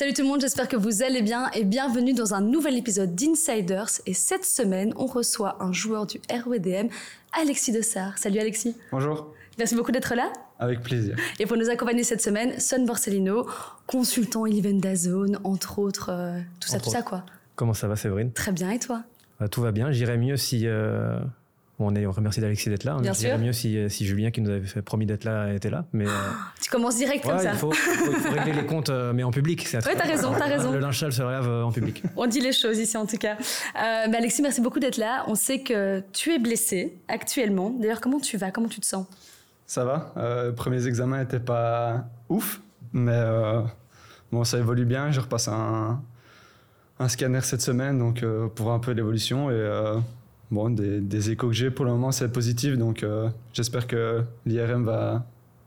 Salut tout le monde, j'espère que vous allez bien et bienvenue dans un nouvel épisode d'Insiders. Et cette semaine, on reçoit un joueur du RWDM, Alexis Dessart. Salut Alexis. Bonjour. Merci beaucoup d'être là. Avec plaisir. Et pour nous accompagner cette semaine, Son Borsellino, consultant Eleven Dazone, entre autres, euh, tout ça, Entre tout ça quoi. Comment ça va, Séverine? Très bien, et toi? Bah, Tout va bien. J'irais mieux si. euh, on, est, on remercie d'Alexis d'être là. hein, Bien sûr. mieux si, euh, si Julien, qui nous avait fait- promis d'être là, était là. Mais euh, Tu commences direct comme ça. il, faut, régler les comptes, euh, mais en public. c'est Ouais, t'as raison, t'as raison. Le linge sale se lave en public. On dit les choses ici en tout cas. Euh, mais Alexis, merci beaucoup d'être là. On sait que tu es blessé actuellement. D'ailleurs, comment tu vas? Comment tu te sens? Ça va. Euh, premiers examens n'étaient pas ouf, mais euh, bon, ça évolue bien. Je repasse un, un scanner cette semaine, donc euh, pour voir un peu l'évolution. Et euh, bon, des, des échos que j'ai pour le moment, c'est positif, donc euh, j'espère que l'IRM va,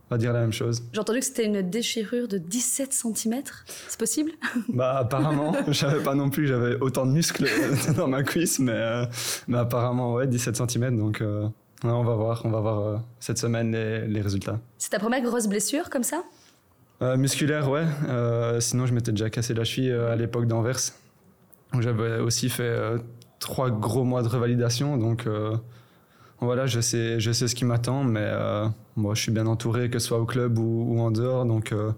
va dire la même chose. J'ai entendu que c'était une déchirure de 17 cm. C'est possible? Bah apparemment, je savais pas non plus que j'avais autant de muscles dans ma cuisse, mais, euh, mais apparemment ouais, 17 cm, donc euh, ouais, on va voir, on va voir euh, cette semaine les, les résultats. C'est ta première grosse blessure comme ça? Musculaire, ouais. Sinon, je m'étais déjà cassé la cheville à l'époque d'Anvers. J'avais aussi fait trois gros mois de revalidation. Donc euh, voilà, je sais, je sais ce qui m'attend, mais euh, moi, je suis bien entouré, que ce soit au club ou, ou en dehors. Donc euh,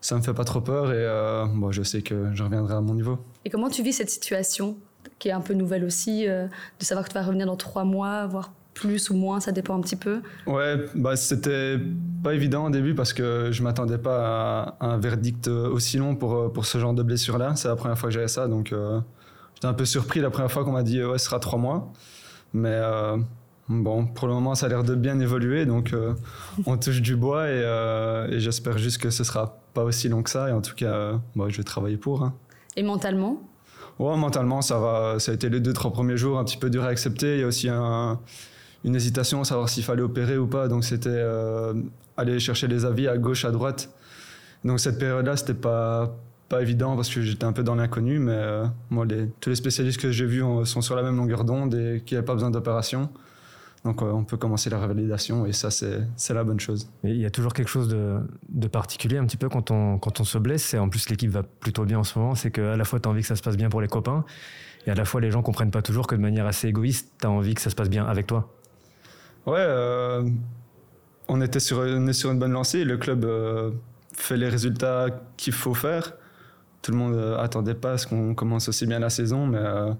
ça me fait pas trop peur et euh, bon, je sais que je reviendrai à mon niveau. Et comment tu vis cette situation qui est un peu nouvelle aussi, de savoir que tu vas revenir dans trois mois, voire plus ou moins, ça dépend un petit peu? Ouais, bah c'était pas évident au début parce que je m'attendais pas à un verdict aussi long pour, pour ce genre de blessure-là. C'est la première fois que j'avais ça, donc j'étais un peu surpris la première fois qu'on m'a dit euh, ouais, ce sera trois mois. Mais euh, bon, pour le moment, ça a l'air de bien évoluer, donc euh, on touche du bois et, et j'espère juste que ce sera pas aussi long que ça. Et en tout cas, bah, je vais travailler pour. hein. Et mentalement? Ouais, mentalement, ça va. Ça a été les deux, trois premiers jours un petit peu dur à accepter. Il y a aussi un- une hésitation à savoir s'il fallait opérer ou pas. Donc, c'était euh, aller chercher les avis à gauche, à droite. Donc, cette période-là, c'était pas, pas évident parce que j'étais un peu dans l'inconnu. Mais euh, moi, les, tous les spécialistes que j'ai vus ont- sont sur la même longueur d'onde et qu'il n'y a pas besoin d'opération. Donc, ouais, on peut commencer la revalidation et ça, c'est la bonne chose. Il y a toujours quelque chose de, de particulier un petit peu quand on, quand on se blesse. Et en plus, l'équipe va plutôt bien en ce moment. C'est qu'à la fois, tu as envie que ça se passe bien pour les copains. Et à la fois, les gens comprennent pas toujours que de manière assez égoïste, tu as envie que ça se passe bien avec toi. Ouais, euh, on, était sur, on est sur une bonne lancée. Le club euh, fait les résultats qu'il faut faire. Tout le monde euh, attendait pas à ce qu'on commence aussi bien la saison, mais euh,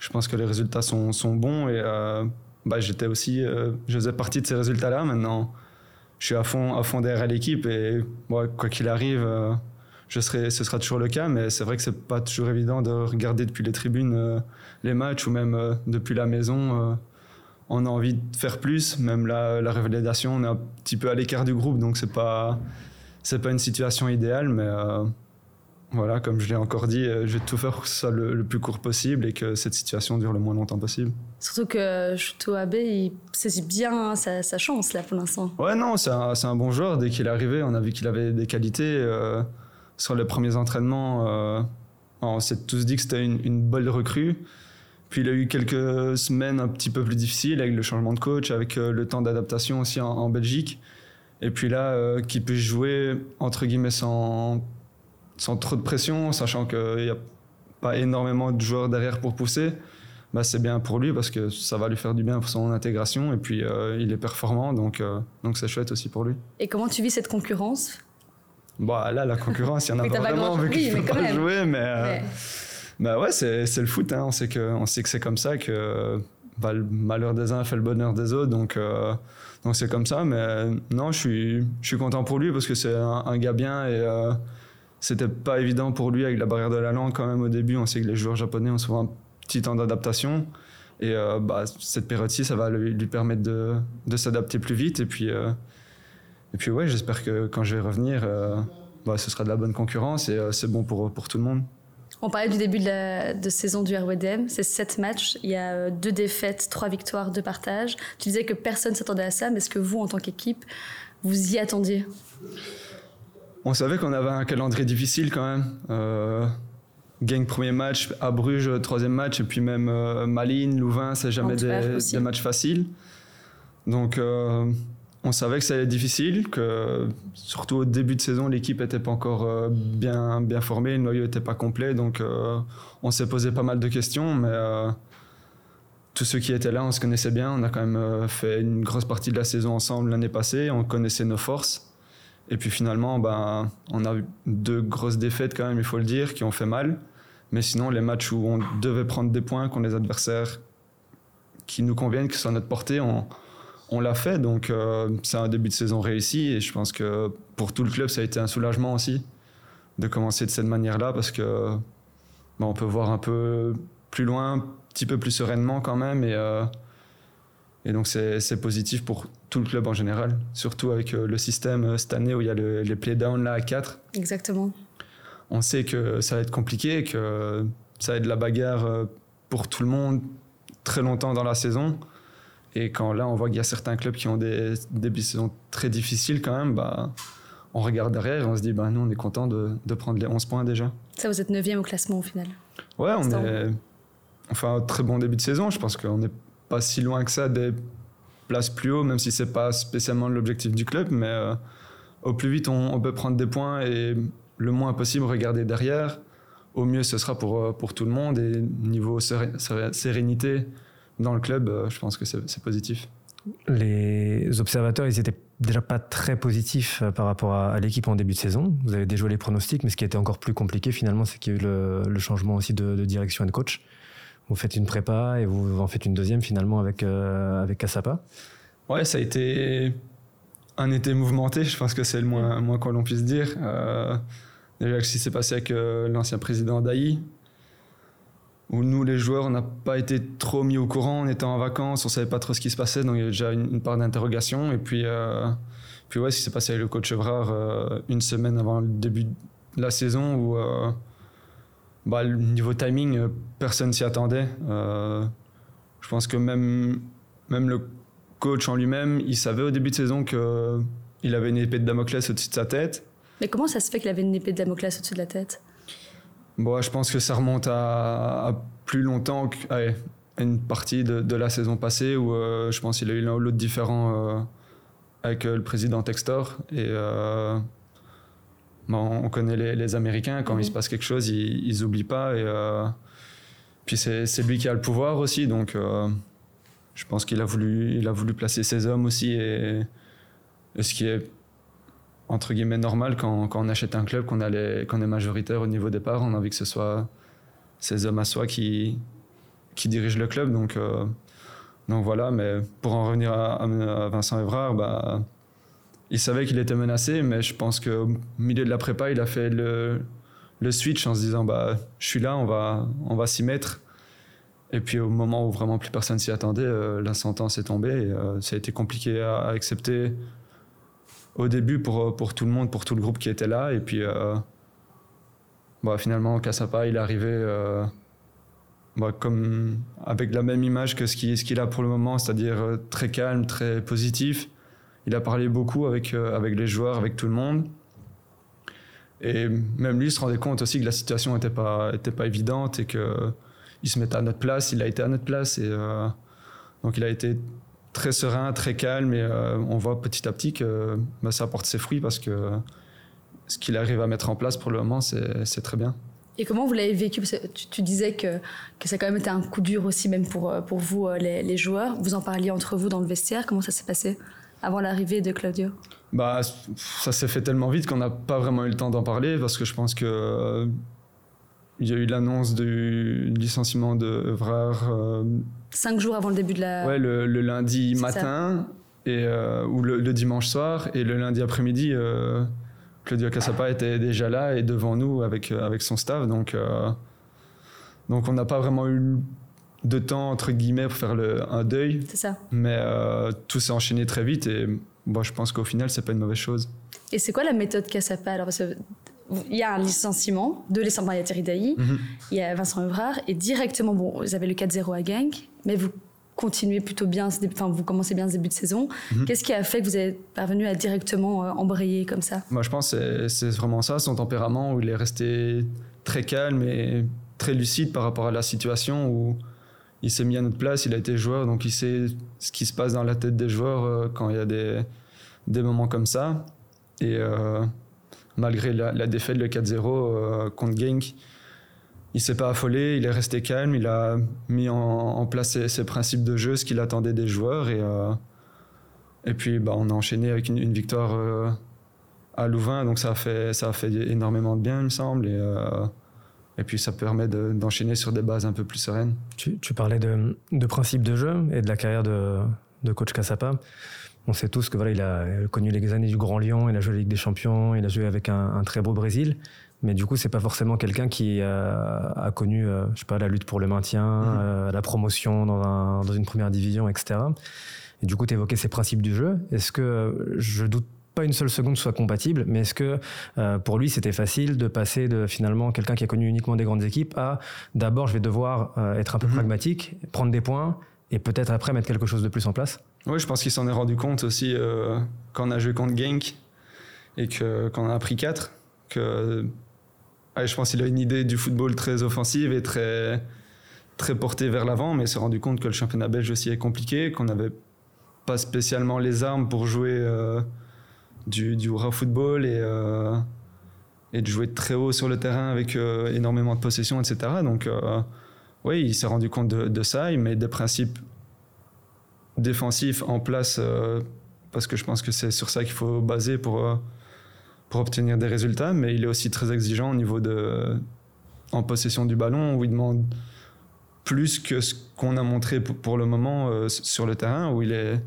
je pense que les résultats sont, sont bons et euh, bah, j'étais aussi, je faisais partie de ces résultats-là. Maintenant, je suis à fond, à fond derrière l'équipe et quoi qu'il arrive, je serai, ce sera toujours le cas. Mais c'est vrai que c'est pas toujours évident de regarder depuis les tribunes les matchs ou même depuis la maison. on a envie de faire plus. Même la, la revalidation, on est un petit peu à l'écart du groupe, donc c'est pas pas une situation idéale, mais voilà, comme je l'ai encore dit, euh, je vais tout faire pour que ce soit le, le plus court possible et que cette situation dure le moins longtemps possible. Surtout que Shuto Abe, il saisit bien sa, sa chance là pour l'instant. Ouais, non, c'est un, un bon joueur. Dès qu'il est arrivé, on a vu qu'il avait des qualités. euh, sur les premiers entraînements, euh, on s'est tous dit que c'était une, une bonne recrue. Puis il a eu quelques semaines un petit peu plus difficiles avec le changement de coach, avec le temps d'adaptation aussi en, en Belgique. Et puis là, euh, qu'il puisse jouer entre guillemets sans, sans trop de pression, sachant qu'il n'y a pas énormément de joueurs derrière pour pousser, bah, c'est bien pour lui parce que ça va lui faire du bien pour son intégration. Et puis euh, il est performant, donc euh, donc c'est chouette aussi pour lui. Et comment tu vis cette concurrence? Bah là, la concurrence, il y en a pas vraiment vu qu'il mais peut quand pas même. jouer, mais, euh, bah ouais, c'est c'est le foot. Hein. On sait que on sait que c'est comme ça que bah, le malheur des uns fait le bonheur des autres, donc donc c'est comme ça. Mais non, je suis je suis content pour lui parce que c'est un, un gars bien et c'était pas évident pour lui avec la barrière de la langue quand même au début. On sait que les joueurs japonais ont souvent un petit temps d'adaptation. Et euh, bah, cette période-ci, ça va lui, permettre de, de s'adapter plus vite. Et puis, euh, et puis ouais, j'espère que quand je vais revenir, euh, bah, ce sera de la bonne concurrence et c'est bon pour, pour tout le monde. On parlait du début de, la, de saison du RWDM, c'est sept matchs, il y a deux défaites, trois victoires, deux partages. Tu disais que personne s'attendait à ça, mais est-ce que vous, en tant qu'équipe, vous y attendiez? On savait qu'on avait un calendrier difficile quand même. Euh, Gang premier match, à Bruges troisième match, et puis même euh, Malines, Louvain, c'est jamais des, matchs faciles. Donc euh, on savait que ça allait être difficile, que surtout au début de saison, l'équipe n'était pas encore euh, bien, bien formée, le noyau n'était pas complet, donc on s'est posé pas mal de questions, mais tous ceux qui étaient là, on se connaissait bien, on a quand même fait une grosse partie de la saison ensemble l'année passée, on connaissait nos forces, et puis finalement, ben, on a eu deux grosses défaites quand même, il faut le dire, qui ont fait mal, mais sinon les matchs où on devait prendre des points contre les adversaires qui nous conviennent, qui sont à notre portée, on l'a fait, donc euh, c'est un début de saison réussi et je pense que pour tout le club, ça a été un soulagement aussi de commencer de cette manière-là parce que bah, on peut voir un peu plus loin, un petit peu plus sereinement quand même et, euh, et donc c'est positif pour tout le club en général, surtout avec euh, le système cette année où il y a les play-down là à 4. Exactement. On sait que ça va être compliqué, que ça va être de la bagarre pour tout le monde très longtemps dans la saison. Et quand là, on voit qu'il y a certains clubs qui ont des débuts de saison très difficiles quand même, bah, on regarde derrière et on se dit, bah, nous, on est content de, de prendre les 11 points déjà. Ça, vous êtes 9 au classement au final Ouais, on est. Enfin, un très bon début de saison. Je pense qu'on n'est pas si loin que ça des places plus haut, même si c'est pas spécialement l'objectif du club. Mais euh, au plus vite, on, peut prendre des points et le moins possible regarder derrière. Au mieux, ce sera pour, euh, pour tout le monde. Et niveau sérénité, dans le club, euh, je pense que c'est positif. Les observateurs, ils étaient déjà pas très positifs par rapport à, l'équipe en début de saison. Vous avez déjoué les pronostics, mais ce qui était encore plus compliqué finalement, c'est qu'il y a eu le, changement aussi de, direction et de coach. Vous faites une prépa et vous en faites une deuxième finalement avec, euh, avec Kassapa. Ouais, ça a été un été mouvementé, je pense que c'est le moins, moins qu'on puisse dire. déjà, ce qui s'est passé avec l'ancien président Daï, où nous, les joueurs, on n'a pas été trop mis au courant, on était en vacances, on savait pas trop ce qui se passait, donc il y avait déjà une, part d'interrogation. Et puis, euh, puis ouais, ce qui s'est passé avec le coach Evrard euh, une semaine avant le début de la saison, où euh, bah, niveau timing, personne s'y attendait. je pense que même, même le coach en lui-même, il savait au début de saison qu'il avait une épée de Damoclès au-dessus de sa tête. Mais comment ça se fait qu'il avait une épée de Damoclès au-dessus de la tête? Bon, je pense que ça remonte à, plus longtemps qu'à une partie de, la saison passée où euh, je pense qu'il a eu l'un ou l'autre différent euh, avec euh, le président Textor. Et on connaît les, Américains, quand il se mhm. passe quelque chose, ils n'oublient pas. Et puis c'est lui qui a le pouvoir aussi, donc je pense qu'il a, voulu, il a voulu placer ses hommes aussi. Et, et ce qui est entre guillemets normal quand, quand on achète un club, qu'on est majoritaire au niveau départ. On a envie que ce soit ces hommes à soi qui, qui dirigent le club. Donc, euh, donc voilà, mais pour en revenir à, Vincent Evrard, bah, il savait qu'il était menacé, mais je pense qu'au milieu de la prépa, il a fait le, le switch en se disant bah, Je suis là, on va, on va s'y mettre. Et puis au moment où vraiment plus personne s'y attendait, euh, la sentence est tombée euh, ça a été compliqué à accepter au début pour, euh, pour tout le monde, pour tout le groupe qui était là. Et puis, bah, finalement, Kassapa, il est arrivé bah, comme, avec la même image que ce qu'il a pour le moment, c'est-à-dire très calme, très positif. Il a parlé beaucoup avec, avec les joueurs, avec tout le monde. Et même lui se rendait compte aussi que la situation n'était pas, était pas évidente et qu'il se mettait à notre place, il a été à notre place. Et, donc il a été très serein, très calme et euh, on voit petit à petit que bah, ça apporte ses fruits parce que ce qu'il arrive à mettre en place pour le moment, c'est très bien. Et comment vous l'avez vécu? Que tu, disais que, que, ça a quand même été un coup dur aussi, même pour, euh, pour vous, euh, les, joueurs. Vous en parliez entre vous dans le vestiaire. Comment ça s'est passé? Avant l'arrivée de Claudio? Bah, Ça s'est fait tellement vite qu'on n'a pas vraiment eu le temps d'en parler parce que je pense que il y a eu l'annonce du licenciement de Evrard. Euh, Cinq jours avant le début de la. Ouais, le, lundi matin et, euh, ou le, dimanche soir. Et le lundi après-midi, euh, Claudio Cassapa était déjà là et devant nous avec, avec son staff. Donc, donc on n'a pas vraiment eu de temps, entre guillemets, pour faire le, un deuil. C'est ça. Mais tout s'est enchaîné très vite et bon, je pense qu'au final, c'est pas une mauvaise chose. Et c'est quoi la méthode Cassapa Alors, il y a un licenciement de Alessandro Daï, mhm. il y a Vincent Evrard, et directement, bon, vous avez le 4-0 à Genk, mais vous continuez plutôt bien, enfin, vous commencez bien ce début de saison. Mhm. Qu'est-ce qui a fait que vous êtes parvenu à directement euh, embrayer comme ça? Moi, je pense que c'est vraiment ça, son tempérament, où il est resté très calme et très lucide par rapport à la situation, où il s'est mis à notre place, il a été joueur, donc il sait ce qui se passe dans la tête des joueurs euh, quand il y a des moments comme ça. Et malgré la, défaite, le 4-0 contre Genk, il s'est pas affolé, il est resté calme, il a mis en, place ses, principes de jeu, ce qu'il attendait des joueurs. Et, puis, bah, on a enchaîné avec une, victoire à Louvain, donc ça a fait, énormément de bien, il me semble. Et puis ça permet d'enchaîner sur des bases un peu plus sereines. Tu, parlais de, de principe de jeu et de la carrière de, de coach Cassapa. On sait tous que voilà, il a connu les années du Grand Lyon, il a joué la Ligue des Champions, il a joué avec un, très beau Brésil. Mais du coup, c'est pas forcément quelqu'un qui a, connu, euh, je sais pas, la lutte pour le maintien, mhm. euh, la promotion dans, un, dans, une première division, etc. Et du coup, tu évoquais ces principes du jeu. Est-ce que je doute pas une seule seconde soit compatible, mais est-ce que euh, pour lui c'était facile de passer de finalement quelqu'un qui a connu uniquement des grandes équipes à d'abord je vais devoir euh, être un peu mhm. pragmatique, prendre des points et peut-être après mettre quelque chose de plus en place? Oui, je pense qu'il s'en est rendu compte aussi euh, quand on a joué contre Genk et que quand on a pris 4 que je pense qu'il a une idée du football très offensive et très très portée vers l'avant, mais il s'est rendu compte que le championnat belge aussi est compliqué, qu'on n'avait pas spécialement les armes pour jouer du, du raw football et, euh, et de jouer très haut sur le terrain avec euh, énormément de possession, etc. Donc, euh, oui, il s'est rendu compte de, ça. Il met des principes défensifs en place parce que je pense que c'est sur ça qu'il faut baser pour, pour obtenir des résultats. Mais il est aussi très exigeant au niveau de. en possession du ballon où il demande plus que ce qu'on a montré pour, le moment sur le terrain où il est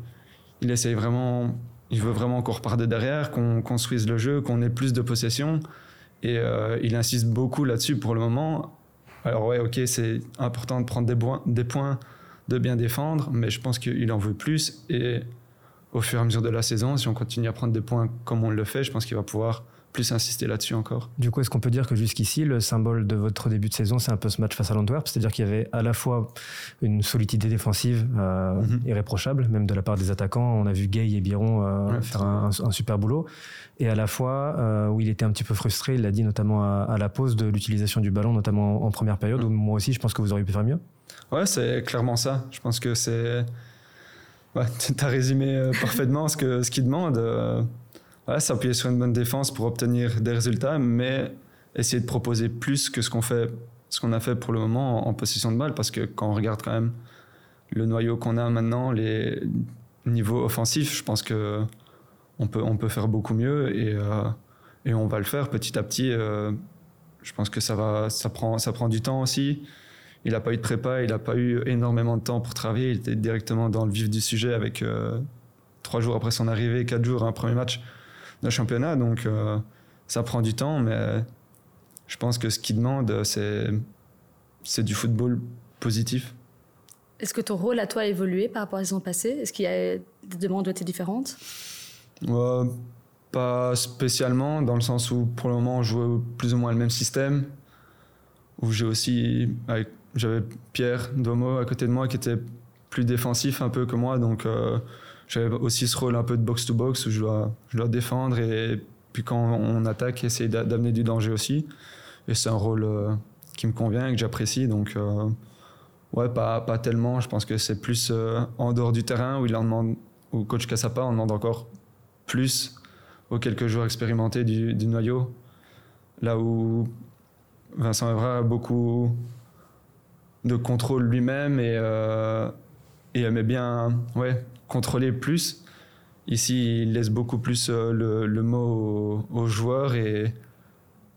il essaye vraiment il veut vraiment qu'on reparte de derrière, qu'on construise le jeu, qu'on ait plus de possession. Et euh, il insiste beaucoup là-dessus pour le moment. Alors ouais, ok, c'est important de prendre des, des, points, de bien défendre, mais je pense qu'il en veut plus. Et au fur et à mesure de la saison, si on continue à prendre des points comme on le fait, je pense qu'il va pouvoir plus insister là-dessus encore. Du coup, est-ce qu'on peut dire que jusqu'ici, le symbole de votre début de saison, c'est un peu ce match face à l'Antwerp? C'est-à-dire qu'il y avait à la fois une solidité défensive euh, mhm. irréprochable, même de la part des attaquants. On a vu Gay et Biron euh, faire un, super boulot. Et à la fois euh, où il était un petit peu frustré, il l'a dit notamment à, la pause de l'utilisation du ballon, notamment en, première période, où moi aussi, je pense que vous auriez pu faire mieux. Ouais, c'est clairement ça. Je pense que c'est. Ouais, tu as résumé parfaitement ce qu'il ce demande s'appuyer sur une bonne défense pour obtenir des résultats, mais essayer de proposer plus que ce qu'on fait, ce qu'on a fait pour le moment en, possession de balle, parce que quand on regarde quand même le noyau qu'on a maintenant, les niveaux offensifs, je pense que on peut, on peut faire beaucoup mieux et, euh, et on va le faire petit à petit. Euh, je pense que ça va, ça prend, ça prend du temps aussi. Il n'a pas eu de prépa, il n'a pas eu énormément de temps pour travailler. Il était directement dans le vif du sujet avec euh, trois jours après son arrivée, quatre jours, un premier match de championnat. Donc, euh, ça prend du temps, mais je pense que ce qu'il demande, c'est, c'est du football positif. Est-ce que ton rôle à toi a évolué par rapport à saison passée? Est-ce qu'il y a des demandes qui étaient différentes? Euh, Pas spécialement, dans le sens où pour le moment on jouait plus ou moins le même système. Où j'ai aussi. j'avais Pierre Domo à côté de moi qui était plus défensif un peu que moi, donc euh, j'avais aussi ce rôle un peu de box-to-box où je dois, je dois défendre et puis quand on attaque, essayer d'amener du danger aussi. Et c'est un rôle euh, qui me convient et que j'apprécie. Donc, euh, ouais, pas, pas tellement. Je pense que c'est plus euh, en dehors du terrain où il en demande, où coach Cassapa, on demande encore plus aux quelques joueurs expérimentés du, du noyau. Là où Vincent Evra a beaucoup de contrôle lui-même et, et aimait bien ouais, contrôler plus. Ici, il laisse beaucoup plus euh, le, mot aux, joueurs et,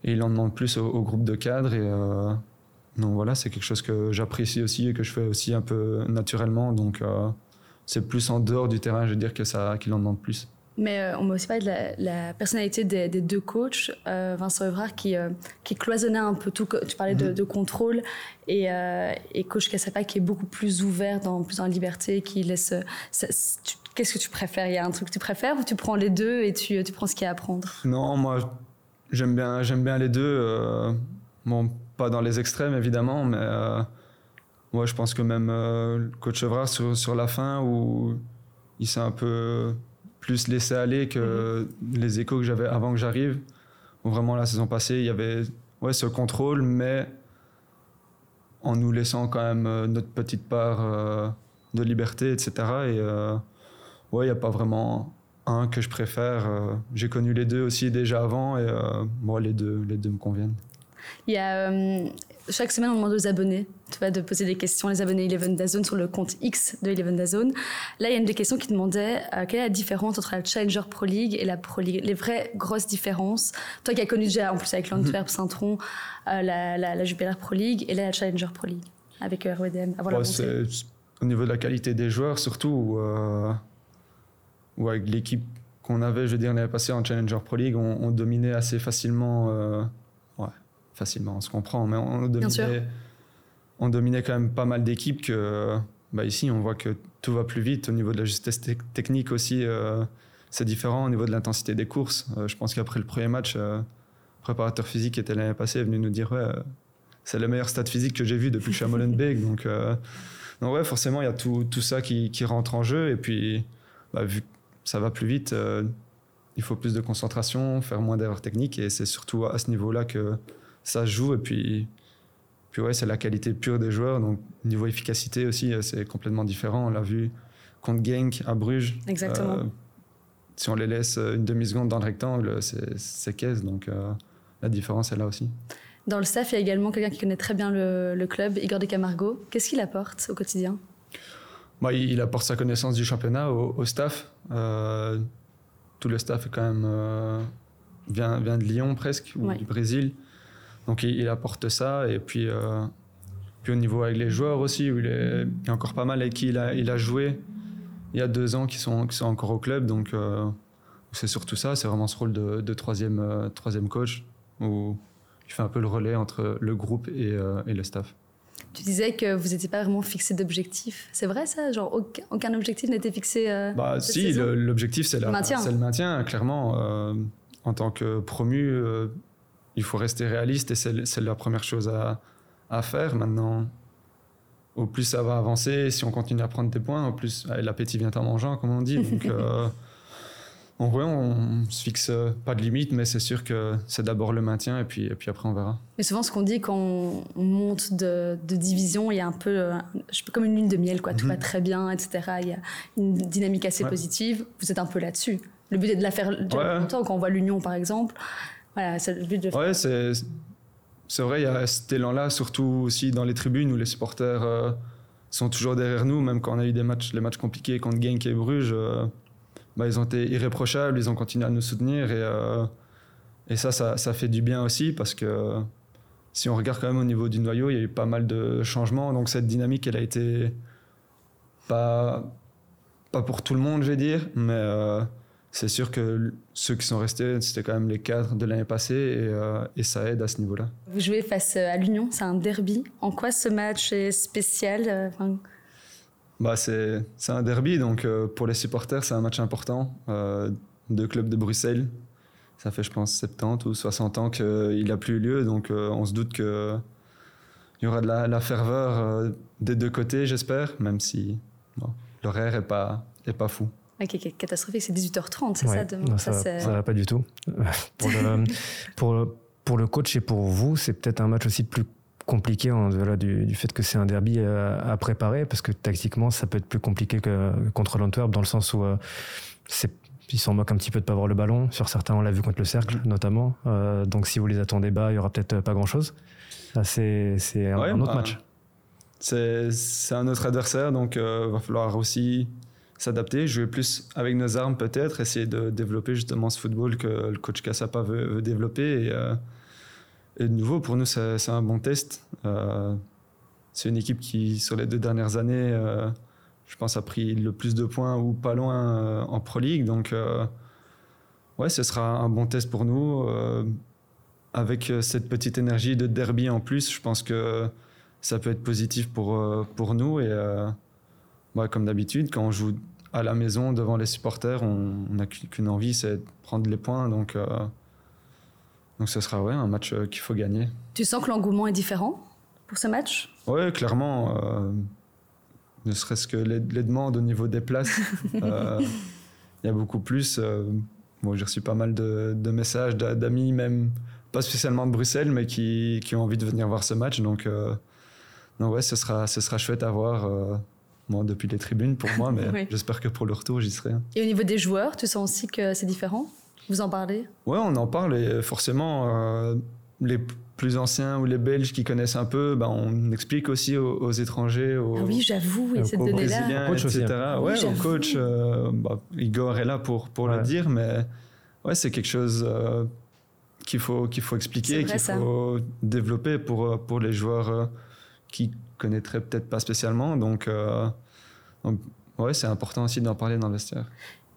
il en demande plus au, groupe de cadres. Et euh, donc voilà, c'est quelque chose que j'apprécie aussi et que je fais aussi un peu naturellement. Donc euh, c'est plus en dehors du terrain, je veux dire, qu'il en demande plus. Mais euh, on m'a aussi parlé de la, personnalité des, deux coachs, euh, Vincent Evrard qui, euh, qui cloisonnait un peu tout. Tu parlais de, mhm. contrôle et, et coach Cassapa qui est beaucoup plus ouvert, dans, plus en liberté, qui laisse. Qu'est-ce que tu préfères? Il y a un truc que tu préfères ou tu prends les deux et tu, tu prends ce qu'il y a à apprendre Non, moi j'aime bien, j'aime bien les deux. bon, pas dans les extrêmes évidemment, mais moi je pense que même coach Evrard sur, sur la fin où il s'est un peu plus laisser aller que mhm. les échos que j'avais avant que j'arrive. Vraiment, la saison passée, il y avait ouais, ce contrôle, mais en nous laissant quand même euh, notre petite part euh, de liberté, etc. Et euh, ouais, il n'y a pas vraiment un que je préfère. J'ai connu les deux aussi déjà avant et moi, les deux, les deux me conviennent. Il y a, chaque semaine, on demande aux abonnés tu vois, de poser des questions, les abonnés Eleven Dazone sur le compte X de Eleven Dazone. Là, il y a une des questions qui demandait euh, quelle est la différence entre la Challenger Pro League et la Pro League, les vraies grosses différences. Toi qui as connu déjà, en plus avec l'Antwerp, Saint-Tron, euh, la, la, la, Jupiler Pro League et là, la Challenger Pro League avec RWDM. au niveau de la qualité des joueurs, surtout, ou avec l'équipe qu'on avait, je veux dire, l'année passée en Challenger Pro League, on, on dominait assez facilement facilement, on se comprend, mais on dominait, on dominait quand même pas mal d'équipes que bah ici on voit que tout va plus vite au niveau de la justesse technique aussi. Euh, c'est différent au niveau de l'intensité des courses. Euh, je pense qu'après le premier match, euh, le préparateur physique qui était l'année passée est venu nous dire ouais, c'est le meilleur stade physique que j'ai vu depuis que je suis à Molenbeek. donc, donc ouais, forcément il y a tout, tout ça qui, qui, rentre en jeu et puis bah, vu que ça va plus vite, il faut plus de concentration, faire moins d'erreurs techniques et c'est surtout à ce niveau-là que ça joue. Et puis, puis ouais, c'est la qualité pure des joueurs. Donc, niveau efficacité aussi, euh, c'est complètement différent. On l'a vu contre Genk à Bruges. Exactement. Euh, si on les laisse euh, une demi-seconde dans le rectangle, c'est caisse. Donc, la différence est là aussi. Dans le staff, il y a également quelqu'un qui connaît très bien le, club, Igor de Camargo. Qu'est-ce qu'il apporte au quotidien? Bah, il, apporte sa connaissance du championnat au, staff. tout le staff est quand même vient, vient de Lyon presque, ou du Brésil. Donc il, apporte ça. Et puis, euh, puis au niveau avec les joueurs aussi, où il, y a encore pas mal avec qui il a, il a joué il y a deux ans qui sont, qui sont encore au club. Donc euh, c'est surtout ça, c'est vraiment ce rôle de, de troisième, euh, troisième coach où il fait un peu le relais entre le groupe et, et le staff. Tu disais que vous n'étiez pas vraiment fixé d'objectif. C'est vrai ça? Genre aucun, aucun objectif n'était fixé Bah si, l'objectif c'est le maintien, clairement. en tant que promu, il faut rester réaliste et c'est la première chose à, à, faire. Maintenant, au plus ça va avancer, si on continue à prendre des points, au plus l'appétit vient en mangeant, comme on dit. Donc, euh, en vrai, on, se fixe pas de limite, mais c'est sûr que c'est d'abord le maintien et puis, et puis après on verra. Mais souvent, ce qu'on dit quand on monte de, division, il y a un peu euh, comme une lune de miel, quoi. Tout va mhm. très bien, etc. Il y a une dynamique assez positive. Vous êtes un peu là-dessus. Le but est de la faire longtemps. Quand on voit l'Union, par exemple, voilà, c'est le but de Ouais, c'est, c'est vrai, il y a cet élan-là, surtout aussi dans les tribunes où les supporters euh, sont toujours derrière nous, même quand on a eu des matchs, les matchs compliqués contre Genk et Bruges, euh, bah, ils ont été irréprochables, ils ont continué à nous soutenir et, euh, et ça, ça, ça, fait du bien aussi parce que si on regarde quand même au niveau du noyau, il y a eu pas mal de changements, donc cette dynamique, elle a été pas, pas pour tout le monde, je vais dire, mais c'est sûr que ceux qui sont restés, c'était quand même les cadres de l'année passée et, euh, ça aide à ce niveau-là. Vous jouez face à l'Union, c'est un derby. En quoi ce match est spécial euh, bah, C'est un derby, donc euh, pour les supporters, c'est un match important. deux clubs de Bruxelles, ça fait je pense 70 ou 60 ans qu'il n'a plus eu lieu, donc on se doute qu'il y aura de la, ferveur des deux côtés, j'espère, même si l'horaire n'est pas, est pas fou. Ok, catastrophique, c'est 18h30, c'est ça demain Ça, ça, va, pas du tout. pour, le, pour, pour, le coach et pour vous, c'est peut-être un match aussi plus compliqué en, voilà, du, du, fait que c'est un derby à, préparer, parce que tactiquement, ça peut être plus compliqué que contre l'Antwerp, dans le sens où euh, ils s'en moquent un petit peu de pas avoir le ballon. Sur certains, on l'a vu contre le cercle, mm. notamment. Euh, donc si vous les attendez bas, il y aura peut-être pas grand-chose. C'est un, autre bah, match. C'est un autre adversaire, donc il euh, va falloir aussi s'adapter, jouer plus avec nos armes peut-être, essayer de développer justement ce football que le coach Kassapa veut, développer. Et, euh, et, de nouveau, pour nous, c'est un bon test. Euh, c'est une équipe qui, sur les deux dernières années, euh, je pense, a pris le plus de points ou pas loin en Pro League. Donc, ouais, ce sera un bon test pour nous. avec cette petite énergie de derby en plus, je pense que ça peut être positif pour, pour nous. Et comme d'habitude, quand on joue à la maison devant les supporters, on n'a qu'une envie, c'est de prendre les points. Donc, euh, donc ce sera ouais, un match euh, qu'il faut gagner. Tu sens que l'engouement est différent pour ce match? Oui, clairement. Euh, ne serait-ce que les, demandes au niveau des places, il y a beaucoup plus. bon, j'ai reçu pas mal de, messages d'amis, même pas spécialement de Bruxelles, mais qui, qui, ont envie de venir voir ce match. Donc, donc ouais, ce sera, ce sera chouette à voir moi depuis les tribunes pour moi, mais Oui. j'espère que pour le retour, j'y serai. Et au niveau des joueurs, tu sens aussi que c'est différent? Vous en parlez? Ouais, on en parle et forcément, euh, les plus anciens ou les Belges qui connaissent un peu, bah, on explique aussi aux, aux étrangers, aux, Ah oui, j'avoue, il y a Et cette au aux donnée-là. Brésiliens, Au coach aussi, etc. hein. Oui, Ouais, au coach, euh, bah, Igor est là pour, pour Ouais. le dire, mais ouais, c'est quelque chose euh, qu'il faut, qu'il faut expliquer, qu'il faut développer pour, pour les joueurs euh, qui connaîtraient peut-être pas spécialement. Donc, euh, donc, ouais, c'est important aussi d'en parler dans le vestiaire.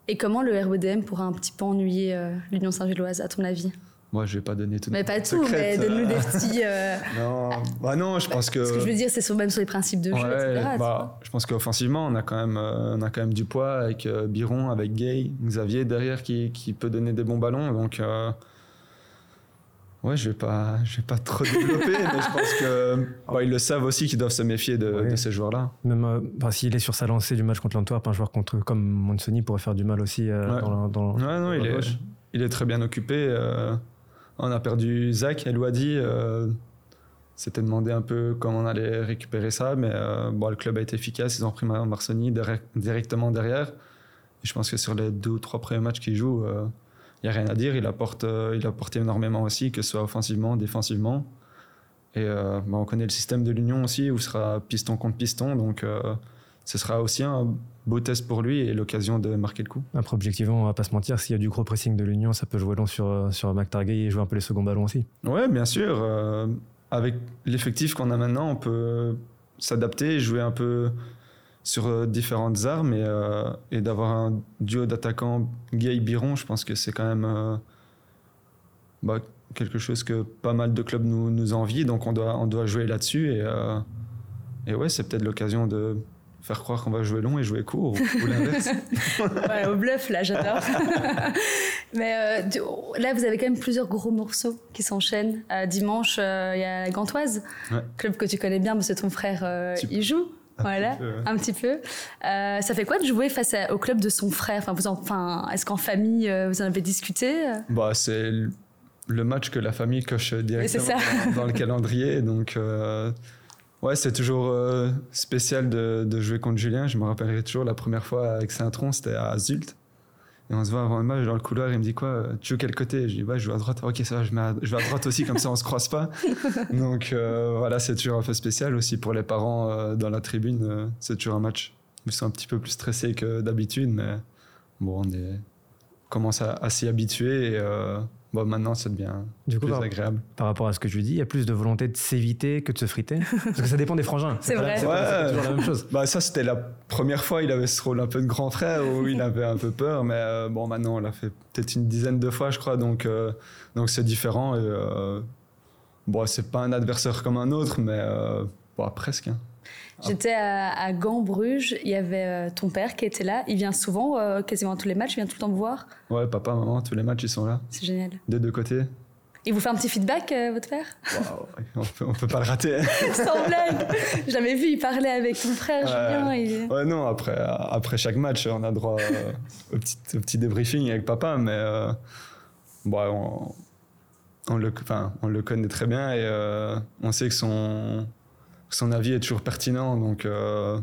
Et comment le RBDM pourra un petit peu ennuyer euh, l'Union Saint-Gilloise, à ton avis? Moi, je vais pas donner tout Mais pas tout, mais donne-nous des petits. euh, Non, bah non, je pense que. Ce que je veux dire, c'est sur, même sur les principes de jeu, Ouais, etc. bah, je pense qu'offensivement, on a quand même, euh, on a quand même du poids avec euh, Biron, avec Gay, Xavier derrière qui, qui peut donner des bons ballons. Donc, ouais, je vais pas, je vais pas trop développer, mais je pense que ils le savent aussi qu'ils doivent se méfier de, Ouais. de ces joueurs-là. Même euh, s'il est sur sa lancée du match contre l'Antwerp, un joueur contre, comme Monsoni pourrait faire du mal aussi euh, Ouais. dans, la- dans- Ouais, non, dans il la est, gauche. il est très bien occupé. euh, on a perdu Zach, elle a dit. Euh, C'était demandé un peu comment on allait récupérer ça, mais bon, le club a été efficace. Ils ont pris Mar- Marsoni direct- directement derrière. Et je pense que sur les deux ou trois premiers matchs qu'il joue, il n'y a rien à dire. Il apporte, euh, il apporte énormément aussi, que ce soit offensivement, défensivement. Et euh, bah, on connaît le système de l'Union aussi, où ce sera piston contre piston. Donc euh, ce sera aussi un beau test pour lui et l'occasion de marquer le coup. Après, objectivement, on va pas se mentir, s'il y a du gros pressing de l'Union, ça peut jouer long sur, sur McTargay et jouer un peu les seconds ballons aussi. Ouais, bien sûr. euh, avec l'effectif qu'on a maintenant, on peut s'adapter et jouer un peu sur euh, différentes armes et, euh, et d'avoir un duo d'attaquants Gay-Biron, je pense que c'est quand même euh, bah, quelque chose que pas mal de clubs nous, nous envient, donc on doit, on doit jouer là-dessus et, euh, et ouais, c'est peut-être l'occasion de faire croire qu'on va jouer long et jouer court ou, ou l'inverse. Ouais, au bluff, là, j'adore. Mais euh, là, vous avez quand même plusieurs gros morceaux qui s'enchaînent. Euh, dimanche, euh, il y a la Gantoise, Ouais. club que tu connais bien parce que ton frère euh, y joue. Un Voilà, petit peu, ouais. un petit peu. Euh, ça fait quoi de jouer face à- au club de son frère? Enfin, vous en- enfin, Est-ce qu'en famille, euh, vous en avez discuté? Bah, c'est le match que la famille coche directement dans, dans le calendrier. Donc, euh, ouais, c'est toujours spécial de, de jouer contre Julien. Je me rappellerai toujours la première fois avec Saint-Tron, c'était à Zult. Et on se voit avant le match dans le couloir. Il me dit quoi euh, Tu joues quel côté? Je dis Ouais, je joue à droite. Ok, ça va, je, mets à, je vais à droite aussi, comme ça on se croise pas. Donc, euh, voilà, c'est toujours un peu spécial aussi pour les parents euh, dans la tribune. euh, c'est toujours un match. Ils sont un petit peu plus stressés que d'habitude, mais bon, on est, commence à, à s'y habituer et bon, maintenant ça devient Du coup, plus par, agréable. par rapport à ce que je lui dis, il y a plus de volonté de s'éviter que de se friter. Parce que ça dépend des frangins. C'est vrai. C'est toujours la même chose. Bah, ça, c'était la première fois, il avait ce rôle un peu de grand frère où il avait un peu peur, mais euh, bon, maintenant on l'a fait peut-être une dizaine de fois, je crois, donc euh, donc c'est différent. Et, euh, bon, c'est pas un adversaire comme un autre, mais euh, bon, presque. hein. J'étais à, à Gand-Bruges, il y avait euh, ton père qui était là. Il vient souvent, euh, quasiment à tous les matchs, il vient tout le temps me voir. Ouais, papa, maman, tous les matchs ils sont là, C'est génial. des deux côtés. Il vous fait un petit feedback, euh, votre père? On, peut, on peut pas le rater. Sans blague J'avais vu, il parlait avec ton frère Julien. Ouais. et- Ouais, non, après, après chaque match, on a droit euh, au, petit, au petit débriefing avec papa, mais euh, bon, on, on, le, enfin, on le connaît très bien et on sait que son, son avis est toujours pertinent, donc euh,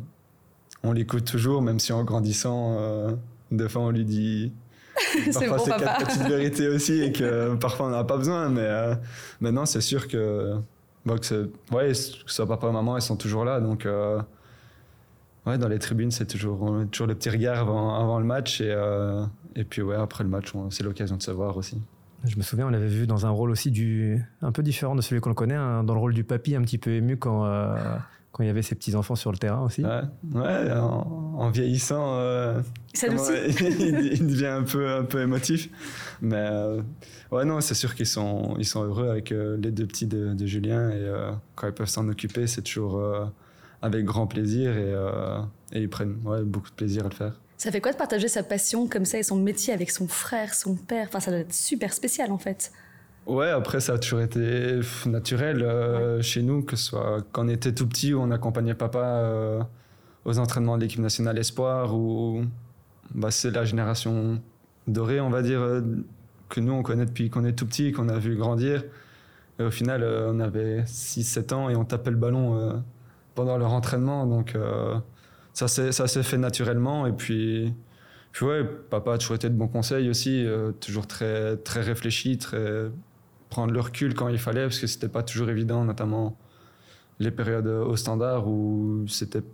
on l'écoute toujours, même si en grandissant, euh, des fois on lui dit parfois c'est quatre petites vérités aussi et que parfois on n'en a pas besoin, mais euh, maintenant c'est sûr que, que, ouais, que ce soit papa ou maman, ils sont toujours là, donc. Ouais, dans les tribunes, c'est toujours, on a toujours le petit regard avant, avant le match. Et, et puis, ouais, après le match, c'est l'occasion de se voir aussi. Je me souviens, on l'avait vu dans un rôle aussi du, un peu différent de celui qu'on le connaît, hein, dans le rôle du papy, un petit peu ému quand, euh, quand il y avait ses petits-enfants sur le terrain aussi. Ouais, ouais en, en vieillissant, euh, Ça comment- aussi. il, il devient un peu, un peu émotif. Mais euh, ouais, non, c'est sûr qu'ils sont, ils sont heureux avec euh, les deux petits de, de Julien. Et euh, quand ils peuvent s'en occuper, c'est toujours euh, avec grand plaisir. Et, euh, et ils prennent ouais, beaucoup de plaisir à le faire. Ça fait quoi de partager sa passion comme ça et son métier avec son frère, son père? Enfin, ça doit être super spécial en fait. Ouais, après, ça a toujours été naturel euh, chez nous, que ce soit quand on était tout petit, où on accompagnait papa euh, aux entraînements de l'équipe nationale Espoir, ou bah, c'est la génération dorée, on va dire, euh, que nous, on connaît depuis qu'on est tout petit, qu'on a vu grandir. Et au final, on avait 6-7 ans et on tapait le ballon pendant leur entraînement. Donc, ça s'est fait naturellement. Et puis, puis ouais, papa a toujours été de bons conseils aussi, euh, toujours très, très réfléchi, très prendre le recul quand il fallait, parce que c'était pas toujours évident, notamment les périodes au standard où c'était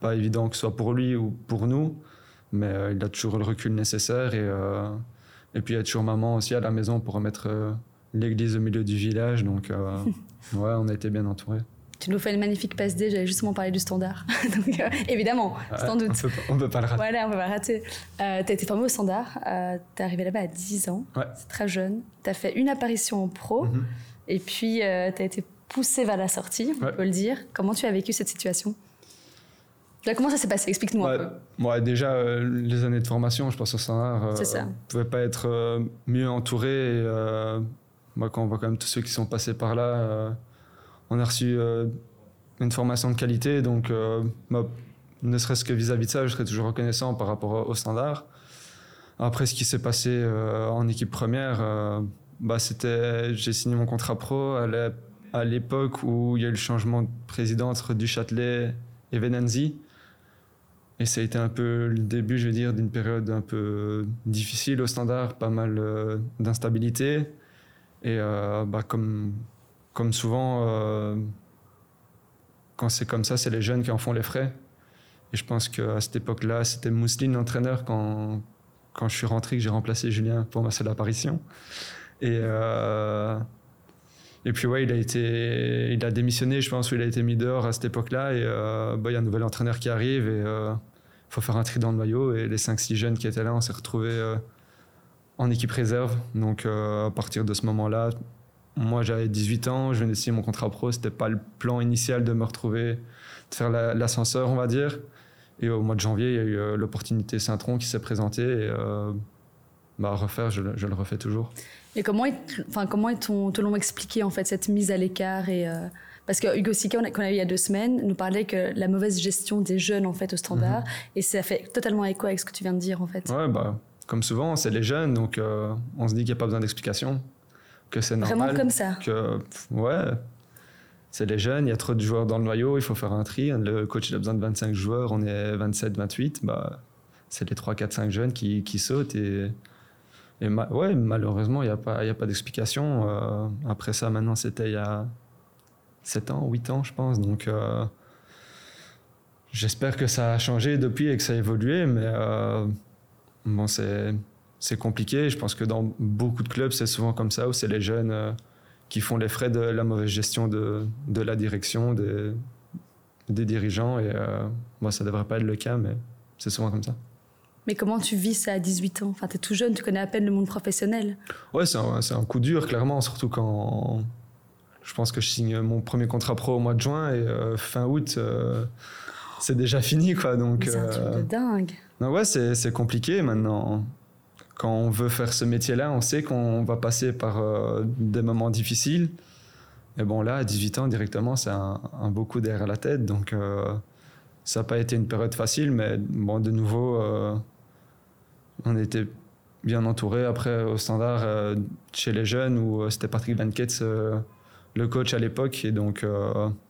pas évident que ce soit pour lui ou pour nous, mais euh, il a toujours le recul nécessaire et, euh, et puis il y a toujours maman aussi à la maison pour remettre l'église au milieu du village, donc ouais, on a été bien entourés. Tu nous fais une magnifique passe D, j'avais justement parlé du standard. Donc, euh, évidemment, sans doute. On peut, peut pas le rater. Voilà, on peut pas le rater. Euh, tu as été formé au standard, euh, tu es arrivé là-bas à 10 ans, c'est très jeune. Tu as fait une apparition en pro, mhm. et puis tu as été poussé vers la sortie, on peut le dire. Comment tu as vécu cette situation? Comment ça s'est passé? Explique-nous un peu. déjà, les années de formation, je pense au standard, ne pouvait pas être mieux entouré. moi, quand on voit quand même tous ceux qui sont passés par là on a reçu euh, une formation de qualité, donc euh, ne serait-ce que vis-à-vis de ça, je serais toujours reconnaissant par rapport au standard. Après, ce qui s'est passé euh, en équipe première, bah, c'était, j'ai signé mon contrat pro à l'époque où il y a eu le changement de président entre Duchâtelet et Venanzi. Et ça a été un peu le début, je veux dire, d'une période un peu difficile au standard, pas mal d'instabilité. Et bah, comme, comme souvent, euh, quand c'est comme ça, c'est les jeunes qui en font les frais. Et je pense qu'à cette époque-là, c'était Mousseline l'entraîneur quand, quand je suis rentré, que j'ai remplacé Julien pour ma seule apparition. Et, euh, et puis, ouais, il a, été, il a démissionné, je pense, ou il a été mis dehors à cette époque-là. Et euh, bah, il y a un nouvel entraîneur qui arrive et il faut faire un tri dans le maillot. Et les 5-6 jeunes qui étaient là, on s'est retrouvés en équipe réserve. Donc, à partir de ce moment-là, moi, j'avais 18 ans, je venais de signer mon contrat pro. C'était pas le plan initial de me retrouver, de faire l'ascenseur, on va dire. Et au mois de janvier, il y a eu euh, l'opportunité Saint-Tron qui s'est présentée. Et euh, bah, refaire, je, le refais toujours. Et comment, enfin, comment ils te l'ont expliqué, en fait, cette mise à l'écart et, euh, Parce que Hugo Sika, qu'on a, eu il y a deux semaines, nous parlait que la mauvaise gestion des jeunes, en fait, au standard. Mhm. Et ça fait totalement écho avec ce que tu viens de dire, en fait. Ouais, bah, comme souvent, c'est les jeunes, donc on se dit qu'il n'y a pas besoin d'explication que c'est normal. Vraiment comme ça. Que, ouais, c'est les jeunes, il y a trop de joueurs dans le noyau, il faut faire un tri. Le coach il a besoin de 25 joueurs, on est 27, 28. Bah, c'est les 3, 4, 5 jeunes qui, qui sautent. Et, et ouais, malheureusement, il n'y a pas, y a pas d'explication. Euh, après ça, maintenant, c'était il y a 7 ans, 8 ans, je pense. Donc, euh, j'espère que ça a changé depuis et que ça a évolué. Mais euh, bon, c'est c'est compliqué. Je pense que dans beaucoup de clubs, c'est souvent comme ça, où c'est les jeunes euh, qui font les frais de la mauvaise gestion de, de la direction, des, des dirigeants. Et euh, moi, ça devrait pas être le cas, mais c'est souvent comme ça. Mais comment tu vis ça à 18 ans? Enfin, tu es tout jeune, tu connais à peine le monde professionnel. Ouais, c'est un, un, coup dur, clairement, surtout quand je pense que je signe mon premier contrat pro au mois de juin et euh, fin août, c'est déjà fini, quoi. Donc, c'est un truc de dingue. Non, ouais, c'est compliqué maintenant quand on veut faire ce métier-là, on sait qu'on va passer par euh, des moments difficiles. Mais bon, là, à 18 ans, directement, c'est un, beau coup à la tête. Donc, euh, ça n'a pas été une période facile, mais bon, de nouveau, euh, on était bien entouré. Après, au standard, chez les jeunes, où c'était Patrick Van le coach à l'époque, et donc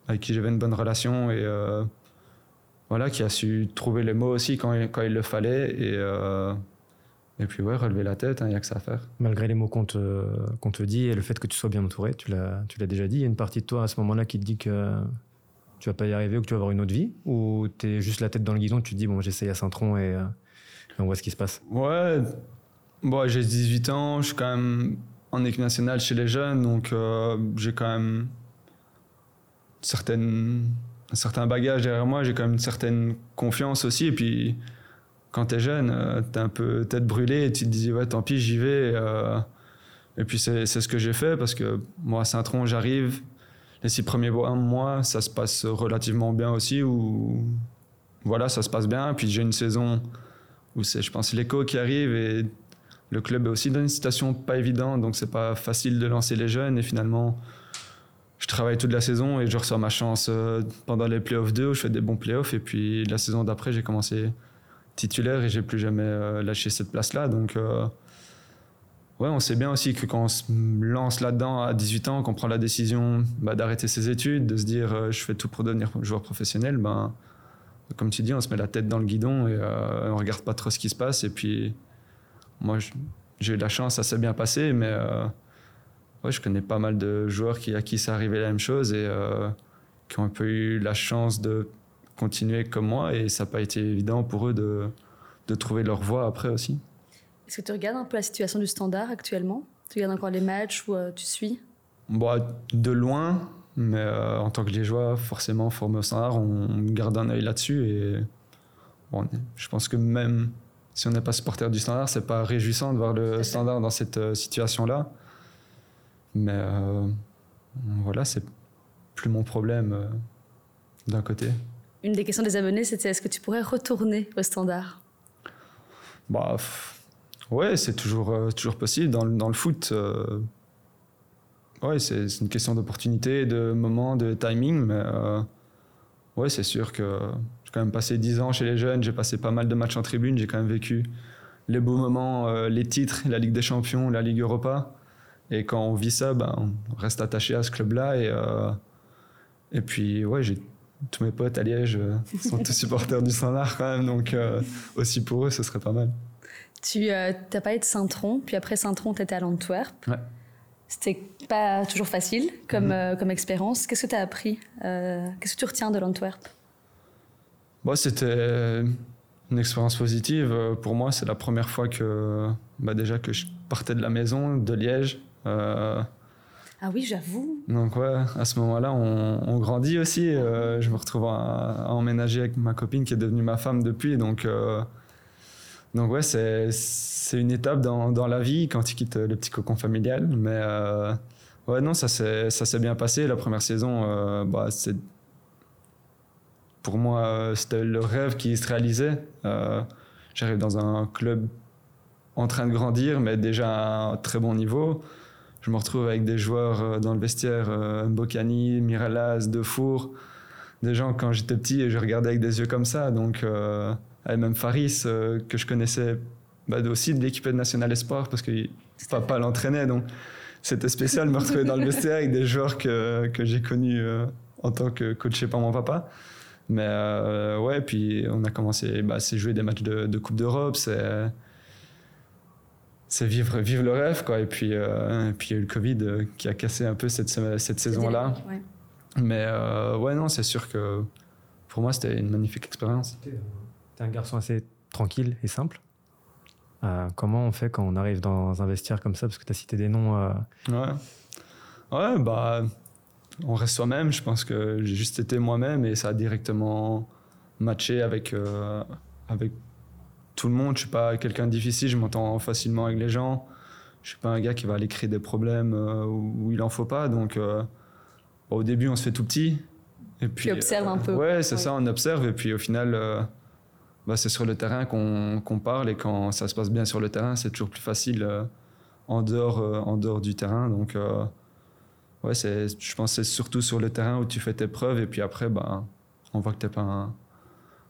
avec qui j'avais une bonne relation et voilà, qui a su trouver les mots aussi quand, quand il le fallait. Et et puis, ouais, relever la tête, il hein, n'y a que ça à faire. Malgré les mots qu'on te, qu'on te dit et le fait que tu sois bien entouré, tu l'as, tu l'as déjà dit, il y a une partie de toi à ce moment-là qui te dit que tu vas pas y arriver ou que tu vas avoir une autre vie? Ou tu es juste la tête dans le guidon, tu te dis, bon, j'essaye à Saint-Tron et, euh, on voit ce qui se passe? Ouais, bon, j'ai 18 ans, je suis quand même en équipe nationale chez les jeunes, donc euh, j'ai quand même certaines, un certain bagage derrière moi, j'ai quand même une certaine confiance aussi. Et puis quand tu es jeune, euh, tu es un peu tête brûlée et tu te dis, ouais, tant pis, j'y vais. Euh. et puis c'est ce que j'ai fait parce que moi, à Saint-Tron, j'arrive. Les six premiers mois, ça se passe relativement bien aussi. Où, voilà, ça se passe bien. Puis j'ai une saison où c'est, je pense, l'écho qui arrive et le club est aussi dans une situation pas évidente. Donc c'est pas facile de lancer les jeunes. Et finalement, je travaille toute la saison et je reçois ma chance euh, pendant les playoffs 2 où je fais des bons playoffs. Et puis la saison d'après, j'ai commencé titulaire et j'ai plus jamais euh, lâché cette place-là. Donc, euh, ouais, on sait bien aussi que quand on se lance là-dedans à 18 ans, qu'on prend la décision bah, d'arrêter ses études, de se dire euh, je fais tout pour devenir joueur professionnel, ben, comme tu dis, on se met la tête dans le guidon et on regarde pas trop ce qui se passe. Et puis, moi, j'ai eu la chance, ça s'est bien passé, mais ouais, je connais pas mal de joueurs qui, à qui ça arrivé la même chose et qui ont un peu eu la chance de continuer comme moi et ça n'a pas été évident pour eux de, de trouver leur voie après aussi. Est-ce que tu regardes un peu la situation du standard actuellement? Tu regardes encore les matchs ou tu suis? Bon, De loin, mais euh, en tant que liégeois, forcément, formé au standard, on, garde un œil là-dessus. Et bon, je pense que même si on n'est pas supporter du standard, c'est pas réjouissant de voir le standard dans cette euh, situation-là. Mais euh, voilà, c'est plus mon problème d'un côté. Une des questions des abonnés, c'était est-ce que tu pourrais retourner au standard? Bah, Ouais, c'est toujours, toujours possible. Dans, dans le foot, Ouais, c'est une question d'opportunité, de moment, de timing, mais euh, ouais, c'est sûr que j'ai quand même passé 10 ans chez les jeunes, j'ai passé pas mal de matchs en tribune, j'ai quand même vécu les beaux moments, euh, les titres, la Ligue des Champions, la Ligue Europa. Et quand on vit ça, ben, on reste attaché à ce club-là. Et, euh, et puis, ouais, j'ai tous mes potes à Liège sont tous supporters du Standard quand même, donc aussi pour eux, ce serait pas mal. Tu n'as pas été Saint-Tron, puis après Saint-Tron, tu étais à l'Antwerp. Ouais. C'était pas toujours facile comme, mhm. euh, comme expérience. Qu'est-ce que tu as appris euh, Qu'est-ce que tu retiens de l'Antwerp bon, C'était une expérience positive. Pour moi, c'est la première fois que, bah déjà que je partais de la maison, de Liège. Euh, ah oui, j'avoue. Donc ouais, à ce moment-là, on, grandit aussi. je me retrouve à, emménager avec ma copine qui est devenue ma femme depuis. Donc donc ouais, c'est une étape dans, dans, la vie quand tu quittes le petit cocon familial. Mais euh, ouais, non, ça s'est bien passé. La première saison, euh, bah, c'est pour moi, c'était le rêve qui se réalisait. Euh, J'arrive dans un club en train de grandir, mais déjà à un très bon niveau. Je me retrouve avec des joueurs euh, dans le vestiaire, euh, Mbokani, Miralaz, Defour, des gens quand j'étais petit et je regardais avec des yeux comme ça. Donc euh, et même Faris, euh, que je connaissais bah, aussi de l'équipe nationale espoir parce que papa l'entraînait. Donc c'était spécial de me retrouver dans le vestiaire avec des joueurs que, que j'ai connus euh, en tant que coaché par mon papa. Mais euh, ouais, puis on a commencé, bah, c'est jouer des matchs de, Coupe d'Europe, c'est c'est vivre, vivre le rêve. Quoi. Et puis, puis il y a eu le Covid qui a cassé un peu cette, cette saison-là. Mais ouais, non, c'est sûr que pour moi, c'était une magnifique expérience un garçon assez tranquille et simple. Euh, comment on fait quand on arrive dans un vestiaire comme ça? Parce que tu as cité des noms. Euh, ouais. Ouais, bah, on reste soi-même. Je pense que j'ai juste été moi-même et ça a directement matché avec, euh, avec tout le monde. Je suis pas quelqu'un de difficile, je m'entends facilement avec les gens. Je suis pas un gars qui va aller créer des problèmes où, il en faut pas. Donc, au début, on se fait tout petit. Et puis, tu observes un peu. Ouais, c'est ça, on observe. Et puis, au final bah, c'est sur le terrain qu'on parle et quand ça se passe bien sur le terrain, c'est toujours plus facile euh, en, dehors, euh, en dehors du terrain. Donc, euh, ouais, je pense que c'est surtout sur le terrain où tu fais tes preuves et puis après, bah, on voit que tu n'es pas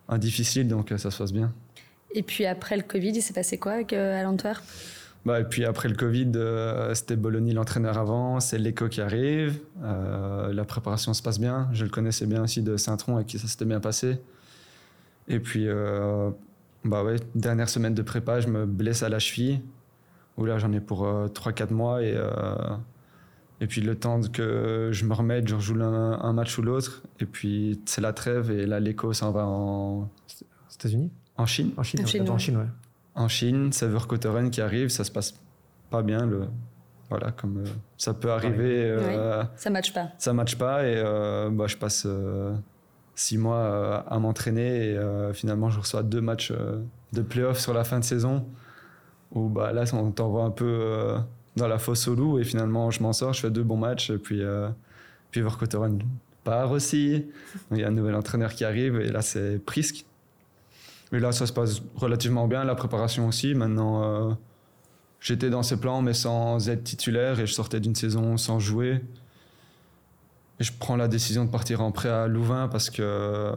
un, difficile, donc ça se passe bien. Et puis après le Covid, il s'est passé quoi avec, à l'Antwerp bah, et puis après le Covid, c'était Bologna l'entraîneur avant, c'est l'écho qui arrive, la préparation se passe bien, je le connaissais bien aussi de Saint-Tron avec qui ça s'était bien passé. Et puis, euh, bah ouais, dernière semaine de prépa, je me blesse à la cheville, où là j'en ai pour 3-4 euh, mois. Et, euh, et puis le temps que je me remette, je rejoue un, match ou l'autre. Et puis c'est la trêve, et là l'écho s'en va en. États-Unis? En Chine. En Chine, en Chine, en Chine, ouais. En Chine, qui arrive, ça se passe pas bien. Le, voilà, comme ça peut arriver. Oui. ça matche pas. Ça matche pas, et bah, je passe six mois euh, à m'entraîner et euh, finalement je reçois deux matchs euh, de playoff sur la fin de saison où bah, là on t'envoie un peu dans la fosse au loup et finalement je m'en sors, je fais deux bons matchs et puis, puis part aussi. Il y a un nouvel entraîneur qui arrive et là c'est Prisk. Mais là ça se passe relativement bien, la préparation aussi. Maintenant j'étais dans ces plans mais sans être titulaire et je sortais d'une saison sans jouer je prends la décision de partir en prêt à Louvain parce que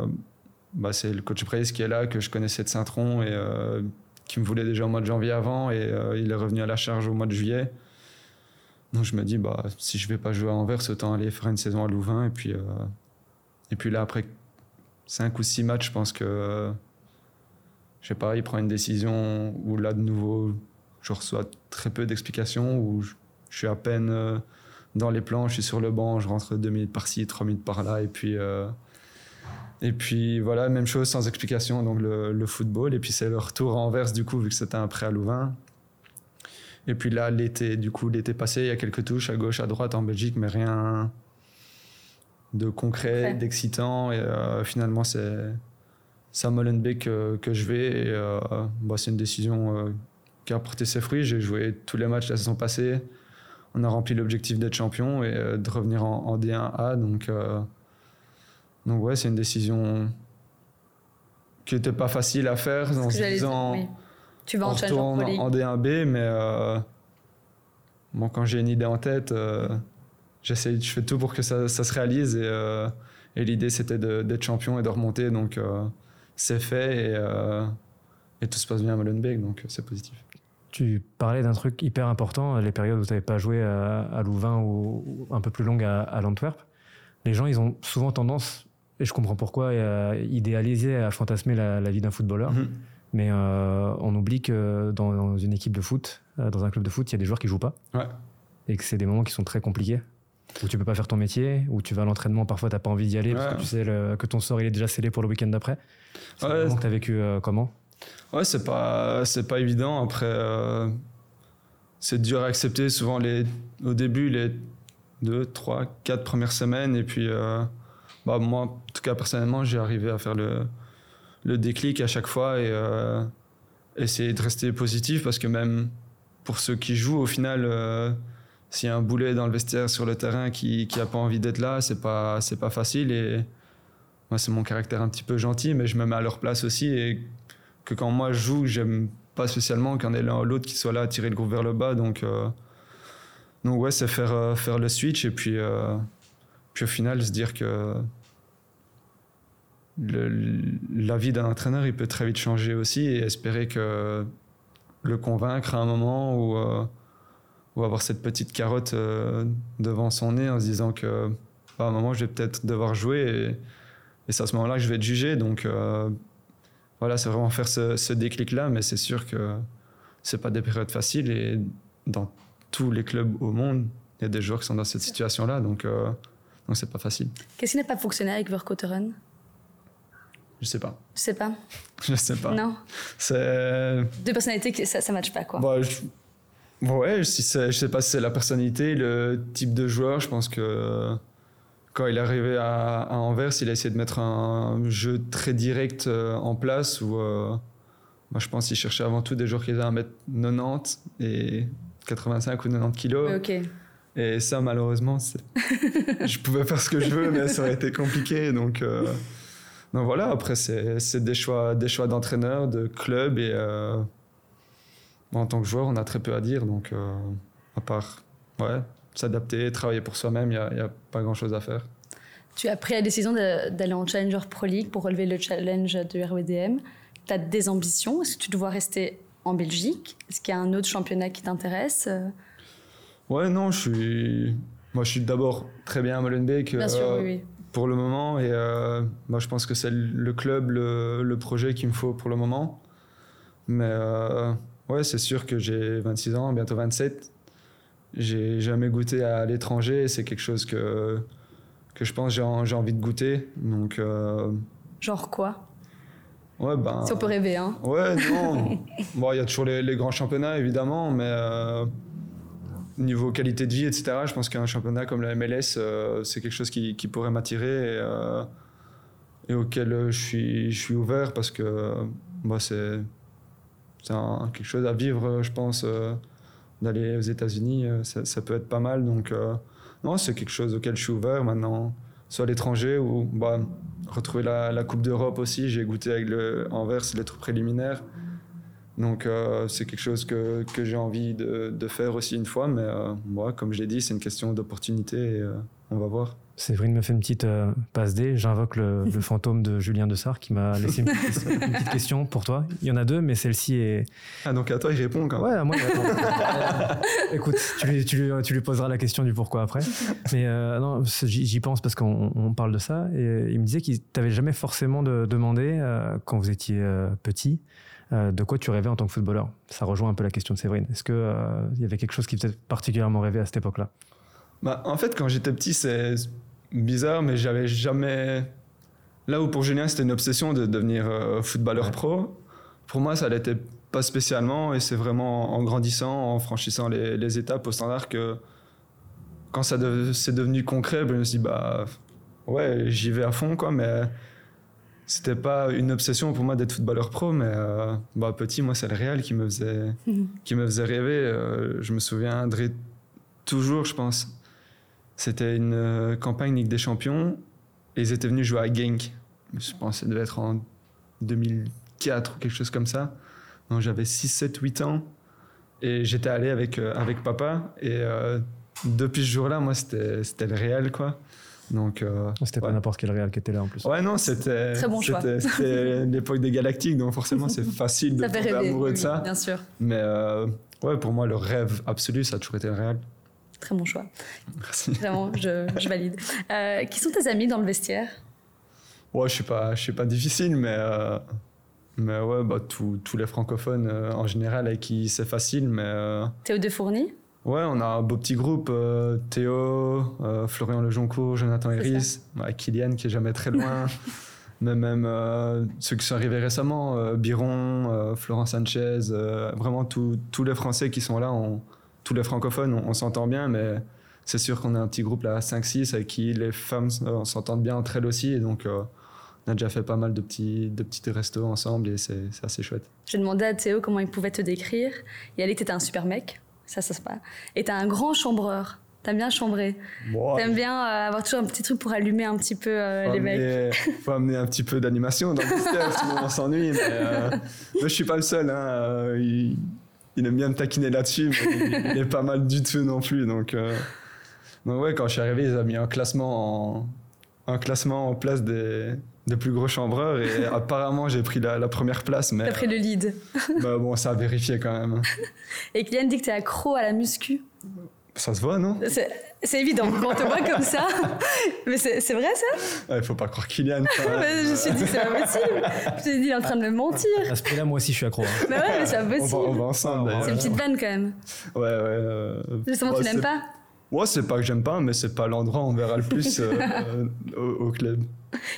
bah, c'est le coach Price qui est là, que je connaissais de Saint-Tron et euh, qui me voulait déjà au mois de janvier avant et euh, il est revenu à la charge au mois de juillet. Donc je me dis, bah, si je vais pas jouer à Anvers, autant aller faire une saison à Louvain. Et puis, euh, et puis là, après 5 ou 6 matchs, je pense que, je sais pas, il prend une décision où là, de nouveau, je reçois très peu d'explications, où je, suis à peine euh, dans les plans, je suis sur le banc, je rentre 2 minutes par-ci, 3 minutes par-là, et puis. Euh, et puis voilà, même chose sans explication, donc le, football. Et puis c'est le retour à Anvers, du coup, vu que c'était un prêt à Louvain. Et puis là, l'été, du coup, l'été passé, il y a quelques touches à gauche, à droite en Belgique, mais rien de concret, d'excitant. Et euh, finalement, c'est à Molenbeek que, que, je vais. Et euh, bah, c'est une décision euh, qui a porté ses fruits. J'ai joué tous les matchs la saison passée. On a rempli l'objectif d'être champion et de revenir en, D1A. Donc, donc ouais, c'est une décision qui n'était pas facile à faire en se disant tu vas en, en, en D1B, mais bon, quand j'ai une idée en tête, j'essaie, je fais tout pour que ça, ça se réalise. Et, euh, et l'idée, c'était d'être champion et de remonter. Donc, euh, c'est fait et, euh, et, tout se passe bien à Molenbeek, donc c'est positif. Tu parlais d'un truc hyper important, les périodes où tu n'avais pas joué à, Louvain ou, un peu plus longues à, l'Antwerp. Les gens, ils ont souvent tendance, et je comprends pourquoi, à idéaliser, à fantasmer la, vie d'un footballeur. Mhm. Mais on oublie que dans, une équipe de foot, dans un club de foot, il y a des joueurs qui jouent pas. Ouais. Et que c'est des moments qui sont très compliqués où tu peux pas faire ton métier, où tu vas à l'entraînement, parfois tu n'as pas envie d'y aller parce que tu sais que ton sort il est déjà scellé pour le week-end d'après. C'est ouais, que tu as vécu euh, comment? Ouais, c'est pas, c'est pas évident. Après, euh, c'est dur à accepter. Souvent, les, au début, les deux, trois, quatre premières semaines. Et puis, euh, bah, moi, en tout cas, personnellement, j'ai arrivé à faire le, le déclic à chaque fois et essayer de rester positif parce que même pour ceux qui jouent, au final s'il y a un boulet dans le vestiaire sur le terrain qui n'a pas envie d'être là, c'est pas pas facile et moi c'est mon caractère un petit peu gentil, mais je me mets à leur place aussi et que quand moi je joue, j'aime pas spécialement qu'un ait l'un ou l'autre qui soit là à tirer le groupe vers le bas, donc euh, donc ouais c'est faire euh, faire le switch et puis euh, puis au final se dire que la vie d'un entraîneur il peut très vite changer aussi et espérer que le convaincre à un moment où ou avoir cette petite carotte euh, devant son nez en se disant que bah, à un moment je vais peut-être devoir jouer et, c'est à ce moment-là que je vais être jugé. Donc euh, voilà, c'est vraiment faire ce, déclic-là, mais c'est sûr que c'est pas des périodes faciles et dans tous les clubs au monde, il y a des joueurs qui sont dans cette situation-là, donc euh, donc c'est pas facile. Qu'est-ce qui n'a pas fonctionné avec Verkotteren je sais pas. Je sais pas. Je sais pas. Non. C'est. Deux personnalités, ça, ça matche pas, quoi. Bah, Ouais, si je sais pas si c'est la personnalité, le type de joueur. Je pense que quand il est arrivé à, Anvers, il a essayé de mettre un jeu très direct euh, en place où euh, moi je pense qu'il cherchait avant tout des joueurs qui étaient à 1m90 et 85 ou 90 kilos. Et ça, malheureusement, je pouvais faire ce que je veux, mais ça aurait été compliqué. Donc, euh, donc voilà, après, c'est des choix, des choix d'entraîneur, de club et en tant que joueur, on a très peu à dire. Donc, euh, à part ouais, s'adapter, travailler pour soi-même, il n'y a, pas grand-chose à faire. Tu as pris la décision d'aller en Challenger Pro League pour relever le challenge de RWDM. Tu as des ambitions? Est-ce que tu dois rester en Belgique? Est-ce qu'il y a un autre championnat qui t'intéresse? Ouais, non, je suis. Moi, je suis d'abord très bien à Molenbeek. Bien sûr, euh, oui, Pour le moment. Et euh, moi, je pense que c'est le club, le, le projet qu'il me faut pour le moment. Mais Ouais, c'est sûr que j'ai 26 ans, bientôt 27. J'ai jamais goûté à l'étranger. C'est quelque chose que, que je pense j'ai j'ai envie de goûter. Donc, euh, Genre quoi? Ouais, ben. Si on peut rêver, hein. Ouais, non. bon, il y a toujours les, grands championnats, évidemment, mais euh, niveau qualité de vie, etc., je pense qu'un championnat comme la MLS, euh, c'est quelque chose qui, qui pourrait m'attirer et, et, auquel je suis, je suis ouvert parce que bah, c'est c'est quelque chose à vivre, je pense, euh, d'aller aux États-Unis, euh, ça, peut être pas mal. Donc, euh, non, c'est quelque chose auquel je suis ouvert maintenant, soit à l'étranger ou bah, retrouver la, Coupe d'Europe aussi. J'ai goûté avec le Anvers les troupes préliminaires. Donc c'est quelque chose que, que j'ai envie de, de, faire aussi une fois, mais moi, comme je l'ai dit, c'est une question d'opportunité on va voir. Séverine me fait une petite passe D. J'invoque le, le, fantôme de Julien Dessart qui m'a laissé une petite, une petite, question pour toi. Il y en a deux, mais celle-ci est. Ah, donc à toi, il répond quand même. Ouais, à moi, il répond. Écoute, tu lui, tu, lui, tu lui, poseras la question du pourquoi après. Mais non, j'y pense parce qu'on on parle de ça. Et il me disait qu'il t'avait jamais forcément de, demandé, quand vous étiez petit, euh, de quoi tu rêvais en tant que footballeur Ça rejoint un peu la question de Séverine. Est-ce qu'il euh, y avait quelque chose qui faisait particulièrement rêver à cette époque-là? Bah, En fait, quand j'étais petit, c'est bizarre, mais j'avais jamais. Là où pour Julien, c'était une obsession de devenir euh, footballeur ouais. pro, pour moi, ça l'était pas spécialement. Et c'est vraiment en grandissant, en franchissant les, les étapes au standard que quand ça de, c'est devenu concret, ben, je me suis dit, bah ouais, j'y vais à fond, quoi, mais c'était pas une obsession pour moi d'être footballeur pro, mais euh, bah, petit, moi, c'est le Real qui me faisait, qui me faisait rêver. Euh, je me souviendrai toujours, je pense. C'était une euh, campagne Ligue des Champions et ils étaient venus jouer à Genk. Je pense que ça devait être en 2004 ou quelque chose comme ça. Donc j'avais 6, 7, 8 ans et j'étais allé avec, avec papa. Et depuis ce jour-là, moi, c'était le Real, quoi. Donc, euh, c'était ouais. pas n'importe quel Real qui était là en plus. Ouais, non, c'était. Très bon choix. C'était l'époque des Galactiques, donc forcément, c'est facile de tomber amoureux de ça. Bien sûr. Mais euh, ouais, pour moi, le rêve absolu, ça a toujours été le Real. Très bon choix. Merci. Vraiment, je, je valide. Euh, qui sont tes amis dans le vestiaire? Ouais, je suis pas, je suis pas difficile, mais. Euh, mais ouais, bah, tous les francophones en général avec qui c'est facile. Mais, Théo de Fourny? Ouais, on a un beau petit groupe. Euh, Théo, euh, Florian Lejoncourt, Jonathan Iris, ouais, Kylian qui est jamais très loin. mais même euh, ceux qui sont arrivés récemment, Biron, Florent Sanchez, vraiment tous les Français qui sont là, on, tous les francophones, on, on s'entend bien, mais c'est sûr qu'on a un petit groupe là, 5-6, avec qui les femmes s'entendent bien entre elles aussi. Et donc, on a déjà fait pas mal de petits, de petits restos ensemble et c'est assez chouette. J'ai demandé à Théo comment il pouvait te décrire. Il a dit que tu étais un super mec. Ça, ça se passe. Et t'as un grand chambreur. T'aimes bien chambrer. Bon, T'aimes bien euh, avoir toujours un petit truc pour allumer un petit peu euh, les amener, mecs. faut amener un petit peu d'animation dans le vestiaire, sinon on s'ennuie. Mais euh, moi, je suis pas le seul. Hein. Il, il, aime bien me taquiner là-dessus, mais il, est pas mal du tout non plus. Donc, euh, donc ouais, quand je suis arrivé, ils ont mis un classement en, un classement en place des, des plus gros chambreurs et apparemment j'ai pris la, la, première place. Mais T'as pris le lead. bah bon, ça a vérifié quand même. Et Kylian dit que t'es accro à la muscu. Ça se voit, non? C'est évident, quand on te voit comme ça. Mais c'est vrai ça? Il ouais, faut pas croire Kylian. mais je me suis dit, c'est pas possible. Je me suis dit, il est en train de me mentir. À ce prix-là, moi aussi, je suis accro. Hein. Mais ouais, mais c'est pas possible. On va, on va ensemble. C'est une petite vanne quand même. Ouais, ouais. Euh... Justement, ouais, tu n'aimes pas? Ouais, c'est pas que j'aime pas, mais c'est pas l'endroit où on verra le plus euh, au, au, club.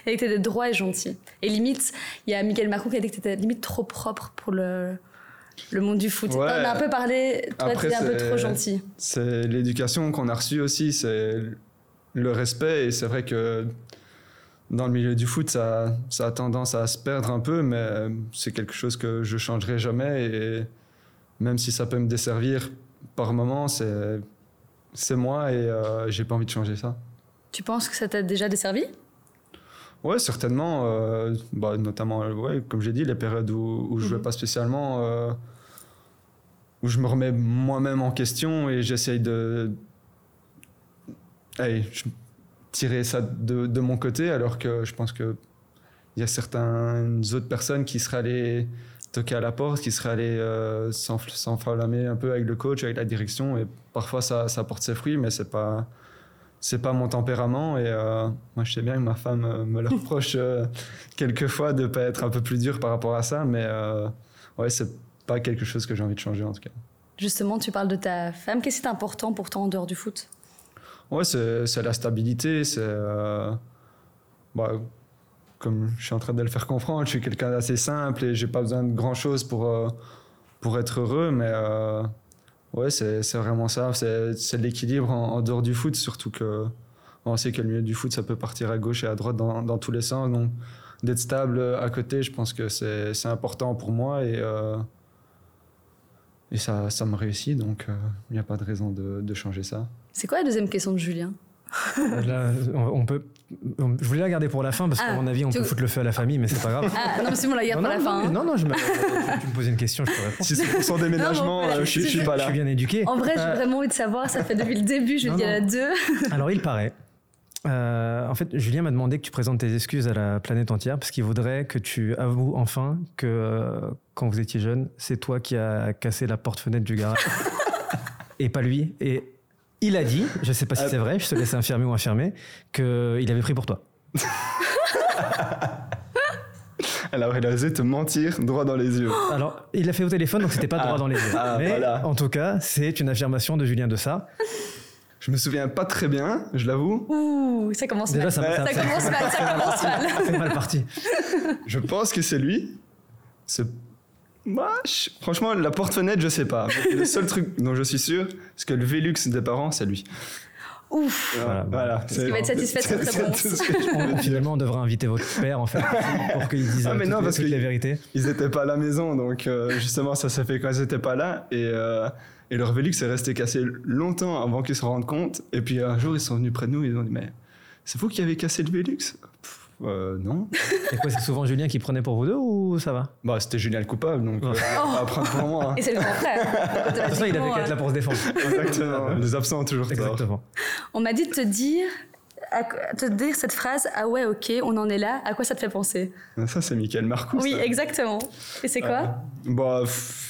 Et que t'étais droit et gentil. Et limite, il y a Michael Macron qui a dit que t'étais limite trop propre pour le, le monde du foot. Ouais. On a un peu parlé, toi t'étais un peu trop gentil. C'est l'éducation qu'on a reçue aussi, c'est le respect. Et c'est vrai que dans le milieu du foot, ça, ça a tendance à se perdre un peu, mais c'est quelque chose que je changerai jamais. Et même si ça peut me desservir par moment, c'est c'est moi et euh, j'ai pas envie de changer ça. Tu penses que ça t'a déjà desservi? Ouais, certainement. Euh, bah, notamment, ouais, comme j'ai dit, les périodes où, où je jouais mm -hmm. pas spécialement, euh, où je me remets moi-même en question et j'essaye de. Allez, je... tirer ça de, de, mon côté, alors que je pense qu'il y a certaines autres personnes qui seraient allées toquer à la porte, qui seraient allées euh, s'enflammer un peu avec le coach, avec la direction. Et parfois, ça, ça porte ses fruits, mais c'est pas c'est pas mon tempérament et euh, moi je sais bien que ma femme euh, me le reproche euh, quelquefois de pas être un peu plus dur par rapport à ça mais euh, ouais c'est pas quelque chose que j'ai envie de changer en tout cas. Justement tu parles de ta femme. Qu'est-ce qui est important pour toi en dehors du foot? Ouais c'est la stabilité c'est bah, comme je suis en train de le faire comprendre je suis quelqu'un d'assez simple et j'ai pas besoin de grand chose pour pour être heureux mais Ouais, c'est vraiment ça. C'est l'équilibre en, en, dehors du foot, surtout que on sait que le milieu du foot, ça peut partir à gauche et à droite dans, dans tous les sens. Donc, d'être stable à côté, je pense que c'est important pour moi et, euh, et ça, ça me réussit. Donc, il euh, n'y a pas de raison de, de changer ça. C'est quoi la deuxième question de Julien? Là, on, peut. Je voulais la garder pour la fin parce qu'à ah, mon avis, on peut foutre le feu à la famille, mais c'est pas grave. Ah, non, mais c'est bon, la garde pour la fin. Hein. Non, non, je me, tu me posais une question, je peux répondre. Si c'est pour son déménagement, euh, je, suis pas là. Je suis bien éduqué. En vrai, j'ai euh, vraiment envie de savoir, ça fait depuis le début, je dis à la deux. Alors, il paraît. Euh, en fait, Julien m'a demandé que tu présentes tes excuses à la planète entière parce qu'il voudrait que tu avoues enfin que quand vous étiez jeune, c'est toi qui as cassé la porte-fenêtre du garage et pas lui. Et il a dit, je ne sais pas si c'est vrai, je te laisse infirmer ou infirmer, qu'il avait pris pour toi. Alors, il a osé te mentir droit dans les yeux. Alors, il l'a fait au téléphone, donc c'était pas droit ah. dans les yeux. Ah, Mais en tout cas, c'est une affirmation de Julien de ça. Je me souviens pas très bien, je l'avoue. Ouh, ça commence mal. Ça, ça, commence mal, ça commence mal. C'est mal parti. Je pense que c'est lui. C'est moi, franchement, la porte-fenêtre, je sais pas. le seul truc dont je suis sûr, c'est que le Velux des parents, c'est lui. Ouf Voilà. voilà Ce qui va être satisfait de. Finalement, on devrait inviter votre père, en fait, pour qu'il dise ah, mais non, parce que la vérité. Ils n'étaient pas à la maison, donc euh, justement, ça s'est fait quand ils n'étaient pas là. Et, euh, et leur Velux est resté cassé longtemps avant qu'ils se rendent compte. Et puis un jour, ils sont venus près de nous, ils ont dit Mais c'est vous qui avez cassé le Velux? Euh, non. Et quoi, c'est souvent Julien qui prenait pour vous deux ou ça va? Bah, c'était Julien le coupable, donc euh, oh. prendre pour moi. Hein. Et c'est le contraire. De toute façon, il avait qu'à être là pour se défendre. Exactement. Les absents ont toujours Exactement. On m'a dit de te dire, te dire cette phrase Ah ouais, ok, on en est là. À quoi ça te fait penser? Ça, c'est Michael Marcou. Oui, exactement. Et c'est quoi? Bah,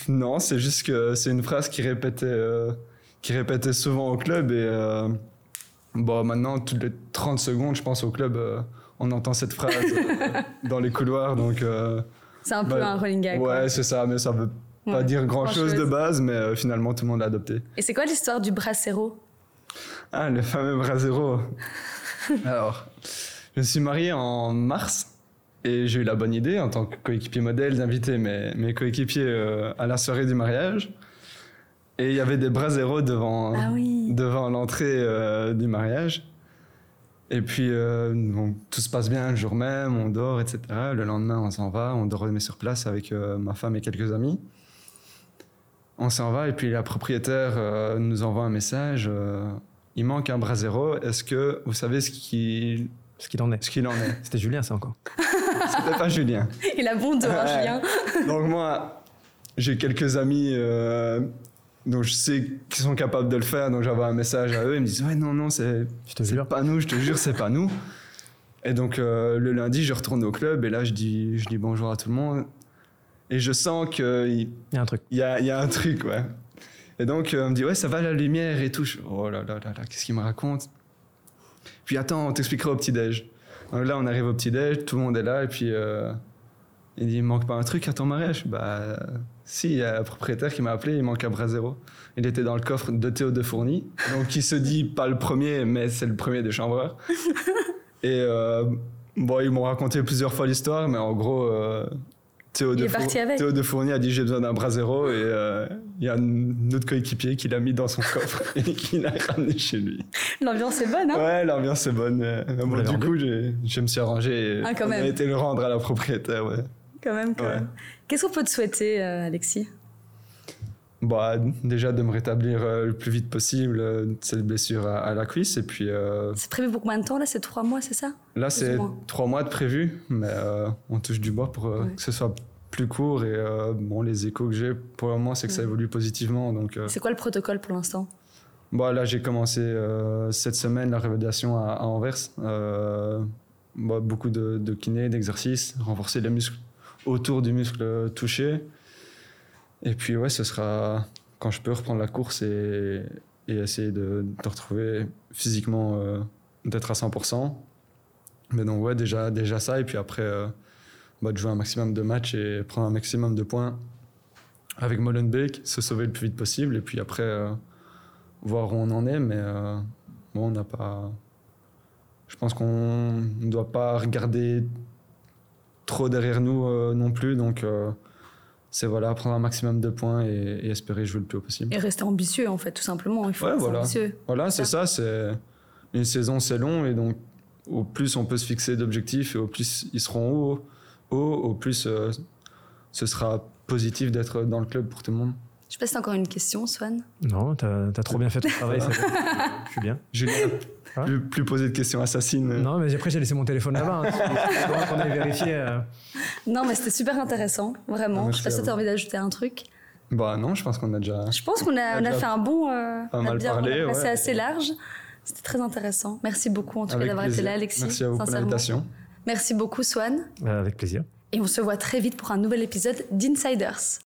non, c'est juste que c'est une phrase qui répétait, euh, qui répétait souvent au club et. Bon, maintenant, toutes les 30 secondes, je pense au club, on entend cette phrase euh, dans les couloirs. Donc, euh, c'est un peu bah, un running gag. Ouais, c'est ça, mais ça veut pas dire grand, chose, de base, mais euh, finalement tout le monde l'a adopté. Et c'est quoi l'histoire du brasero Ah, le fameux brasero. Alors, je me suis marié en mars et j'ai eu la bonne idée en tant que coéquipier modèle d'inviter mes, mes coéquipiers à la soirée du mariage. Et il y avait des braseros devant, ah devant l'entrée du mariage. Et puis, euh, tout se passe bien le jour même, on dort, etc. Le lendemain, on s'en va, on dormait sur place avec euh, ma femme et quelques amis. On s'en va, et puis la propriétaire euh, nous envoie un message. il manque un brasero. Est-ce que vous savez ce qu'il ce qu'il en est Ce qu'il en est? C'était Julien, ça encore. C'était pas Julien. Il a bon dos, hein, Julien. Donc moi, j'ai quelques amis donc je sais qu'ils sont capables de le faire, donc j'envoie un message à eux, ils me disent ouais non non c'est pas nous, je te jure c'est pas nous. Et donc euh, le lundi je retourne au club et là je dis je dis bonjour à tout le monde et je sens que il y a un truc. Il y a, y a un truc ouais. Et donc euh, on me dit ouais ça va la lumière et tout. oh là là là là qu'est-ce qu'il me raconte? Puis attends on t'expliquera au petit déj. Donc là on arrive au petit déj, tout le monde est là et puis euh, il dit il manque pas un truc à ton mariage? Bah si, il y a un propriétaire qui m'a appelé, il manque un bras zéro. Il était dans le coffre de Théo de Fourny. Donc il se dit pas le premier, mais c'est le premier des chambreurs. Et euh, bon, ils m'ont raconté plusieurs fois l'histoire, mais en gros, euh, Théo, de Théo, de Fourny a dit j'ai besoin d'un bras zéro et euh, il y a un autre coéquipier qui l'a mis dans son coffre et qui l'a ramené chez lui. L'ambiance est bonne, hein? Ouais, l'ambiance est bonne. du coup, je me suis arrangé et ah, on a été le rendre à la propriétaire, ouais quand même. Qu'est-ce qu'on peut te souhaiter, euh, Alexis? Bah, déjà de me rétablir euh, le plus vite possible euh, de cette blessure à, la cuisse et puis c'est prévu pour combien de temps là c'est trois mois c'est ça? Là c'est trois mois de prévu mais on touche du bois pour que ce soit plus court et bon les échos que j'ai pour le moment c'est que ça évolue positivement donc c'est quoi le protocole pour l'instant? Bah, là j'ai commencé cette semaine la révalidation à, Anvers bah, beaucoup de, de kiné d'exercices renforcer les muscles autour du muscle touché. Et puis, ouais, ce sera quand je peux reprendre la course et, essayer de, retrouver physiquement, euh, d'être à 100%. Mais donc, ouais, déjà, déjà ça. Et puis après, euh, bah, de jouer un maximum de matchs et prendre un maximum de points avec Molenbeek, se sauver le plus vite possible. Et puis après, euh, voir où on en est. Mais bon, on n'a pas. Je pense qu'on ne doit pas regarder trop derrière nous euh, non plus. Donc, euh, c'est voilà, prendre un maximum de points et, espérer jouer le plus haut possible. Et rester ambitieux, en fait, tout simplement. Il faut être voilà. ambitieux. Voilà, c'est ça. c'est une saison, c'est long. Et donc, au plus on peut se fixer d'objectifs et au plus ils seront hauts, haut, au plus euh, ce sera positif d'être dans le club pour tout le monde. Je sais pas si t'as encore une question, Swan. Non, t'as as trop bien fait ton travail. Je suis bien. Julien, Hein plus, plus poser de questions assassines. Non, mais après j'ai laissé mon téléphone là-bas. Hein. On a vérifié. euh. Non, mais c'était super intéressant, vraiment. Merci je sais pas si vous. t'as envie d'ajouter un truc. Bah non, je pense qu'on a déjà. Je pense qu'on a, on a fait un bon. euh, pas mal bien, parlé, on a passé ouais. assez large. C'était très intéressant. Merci beaucoup en tout cas d'avoir été là, Alexis. Merci à vous pour l'invitation. Merci beaucoup, Swan. Euh, avec plaisir. Et on se voit très vite pour un nouvel épisode d'Insiders.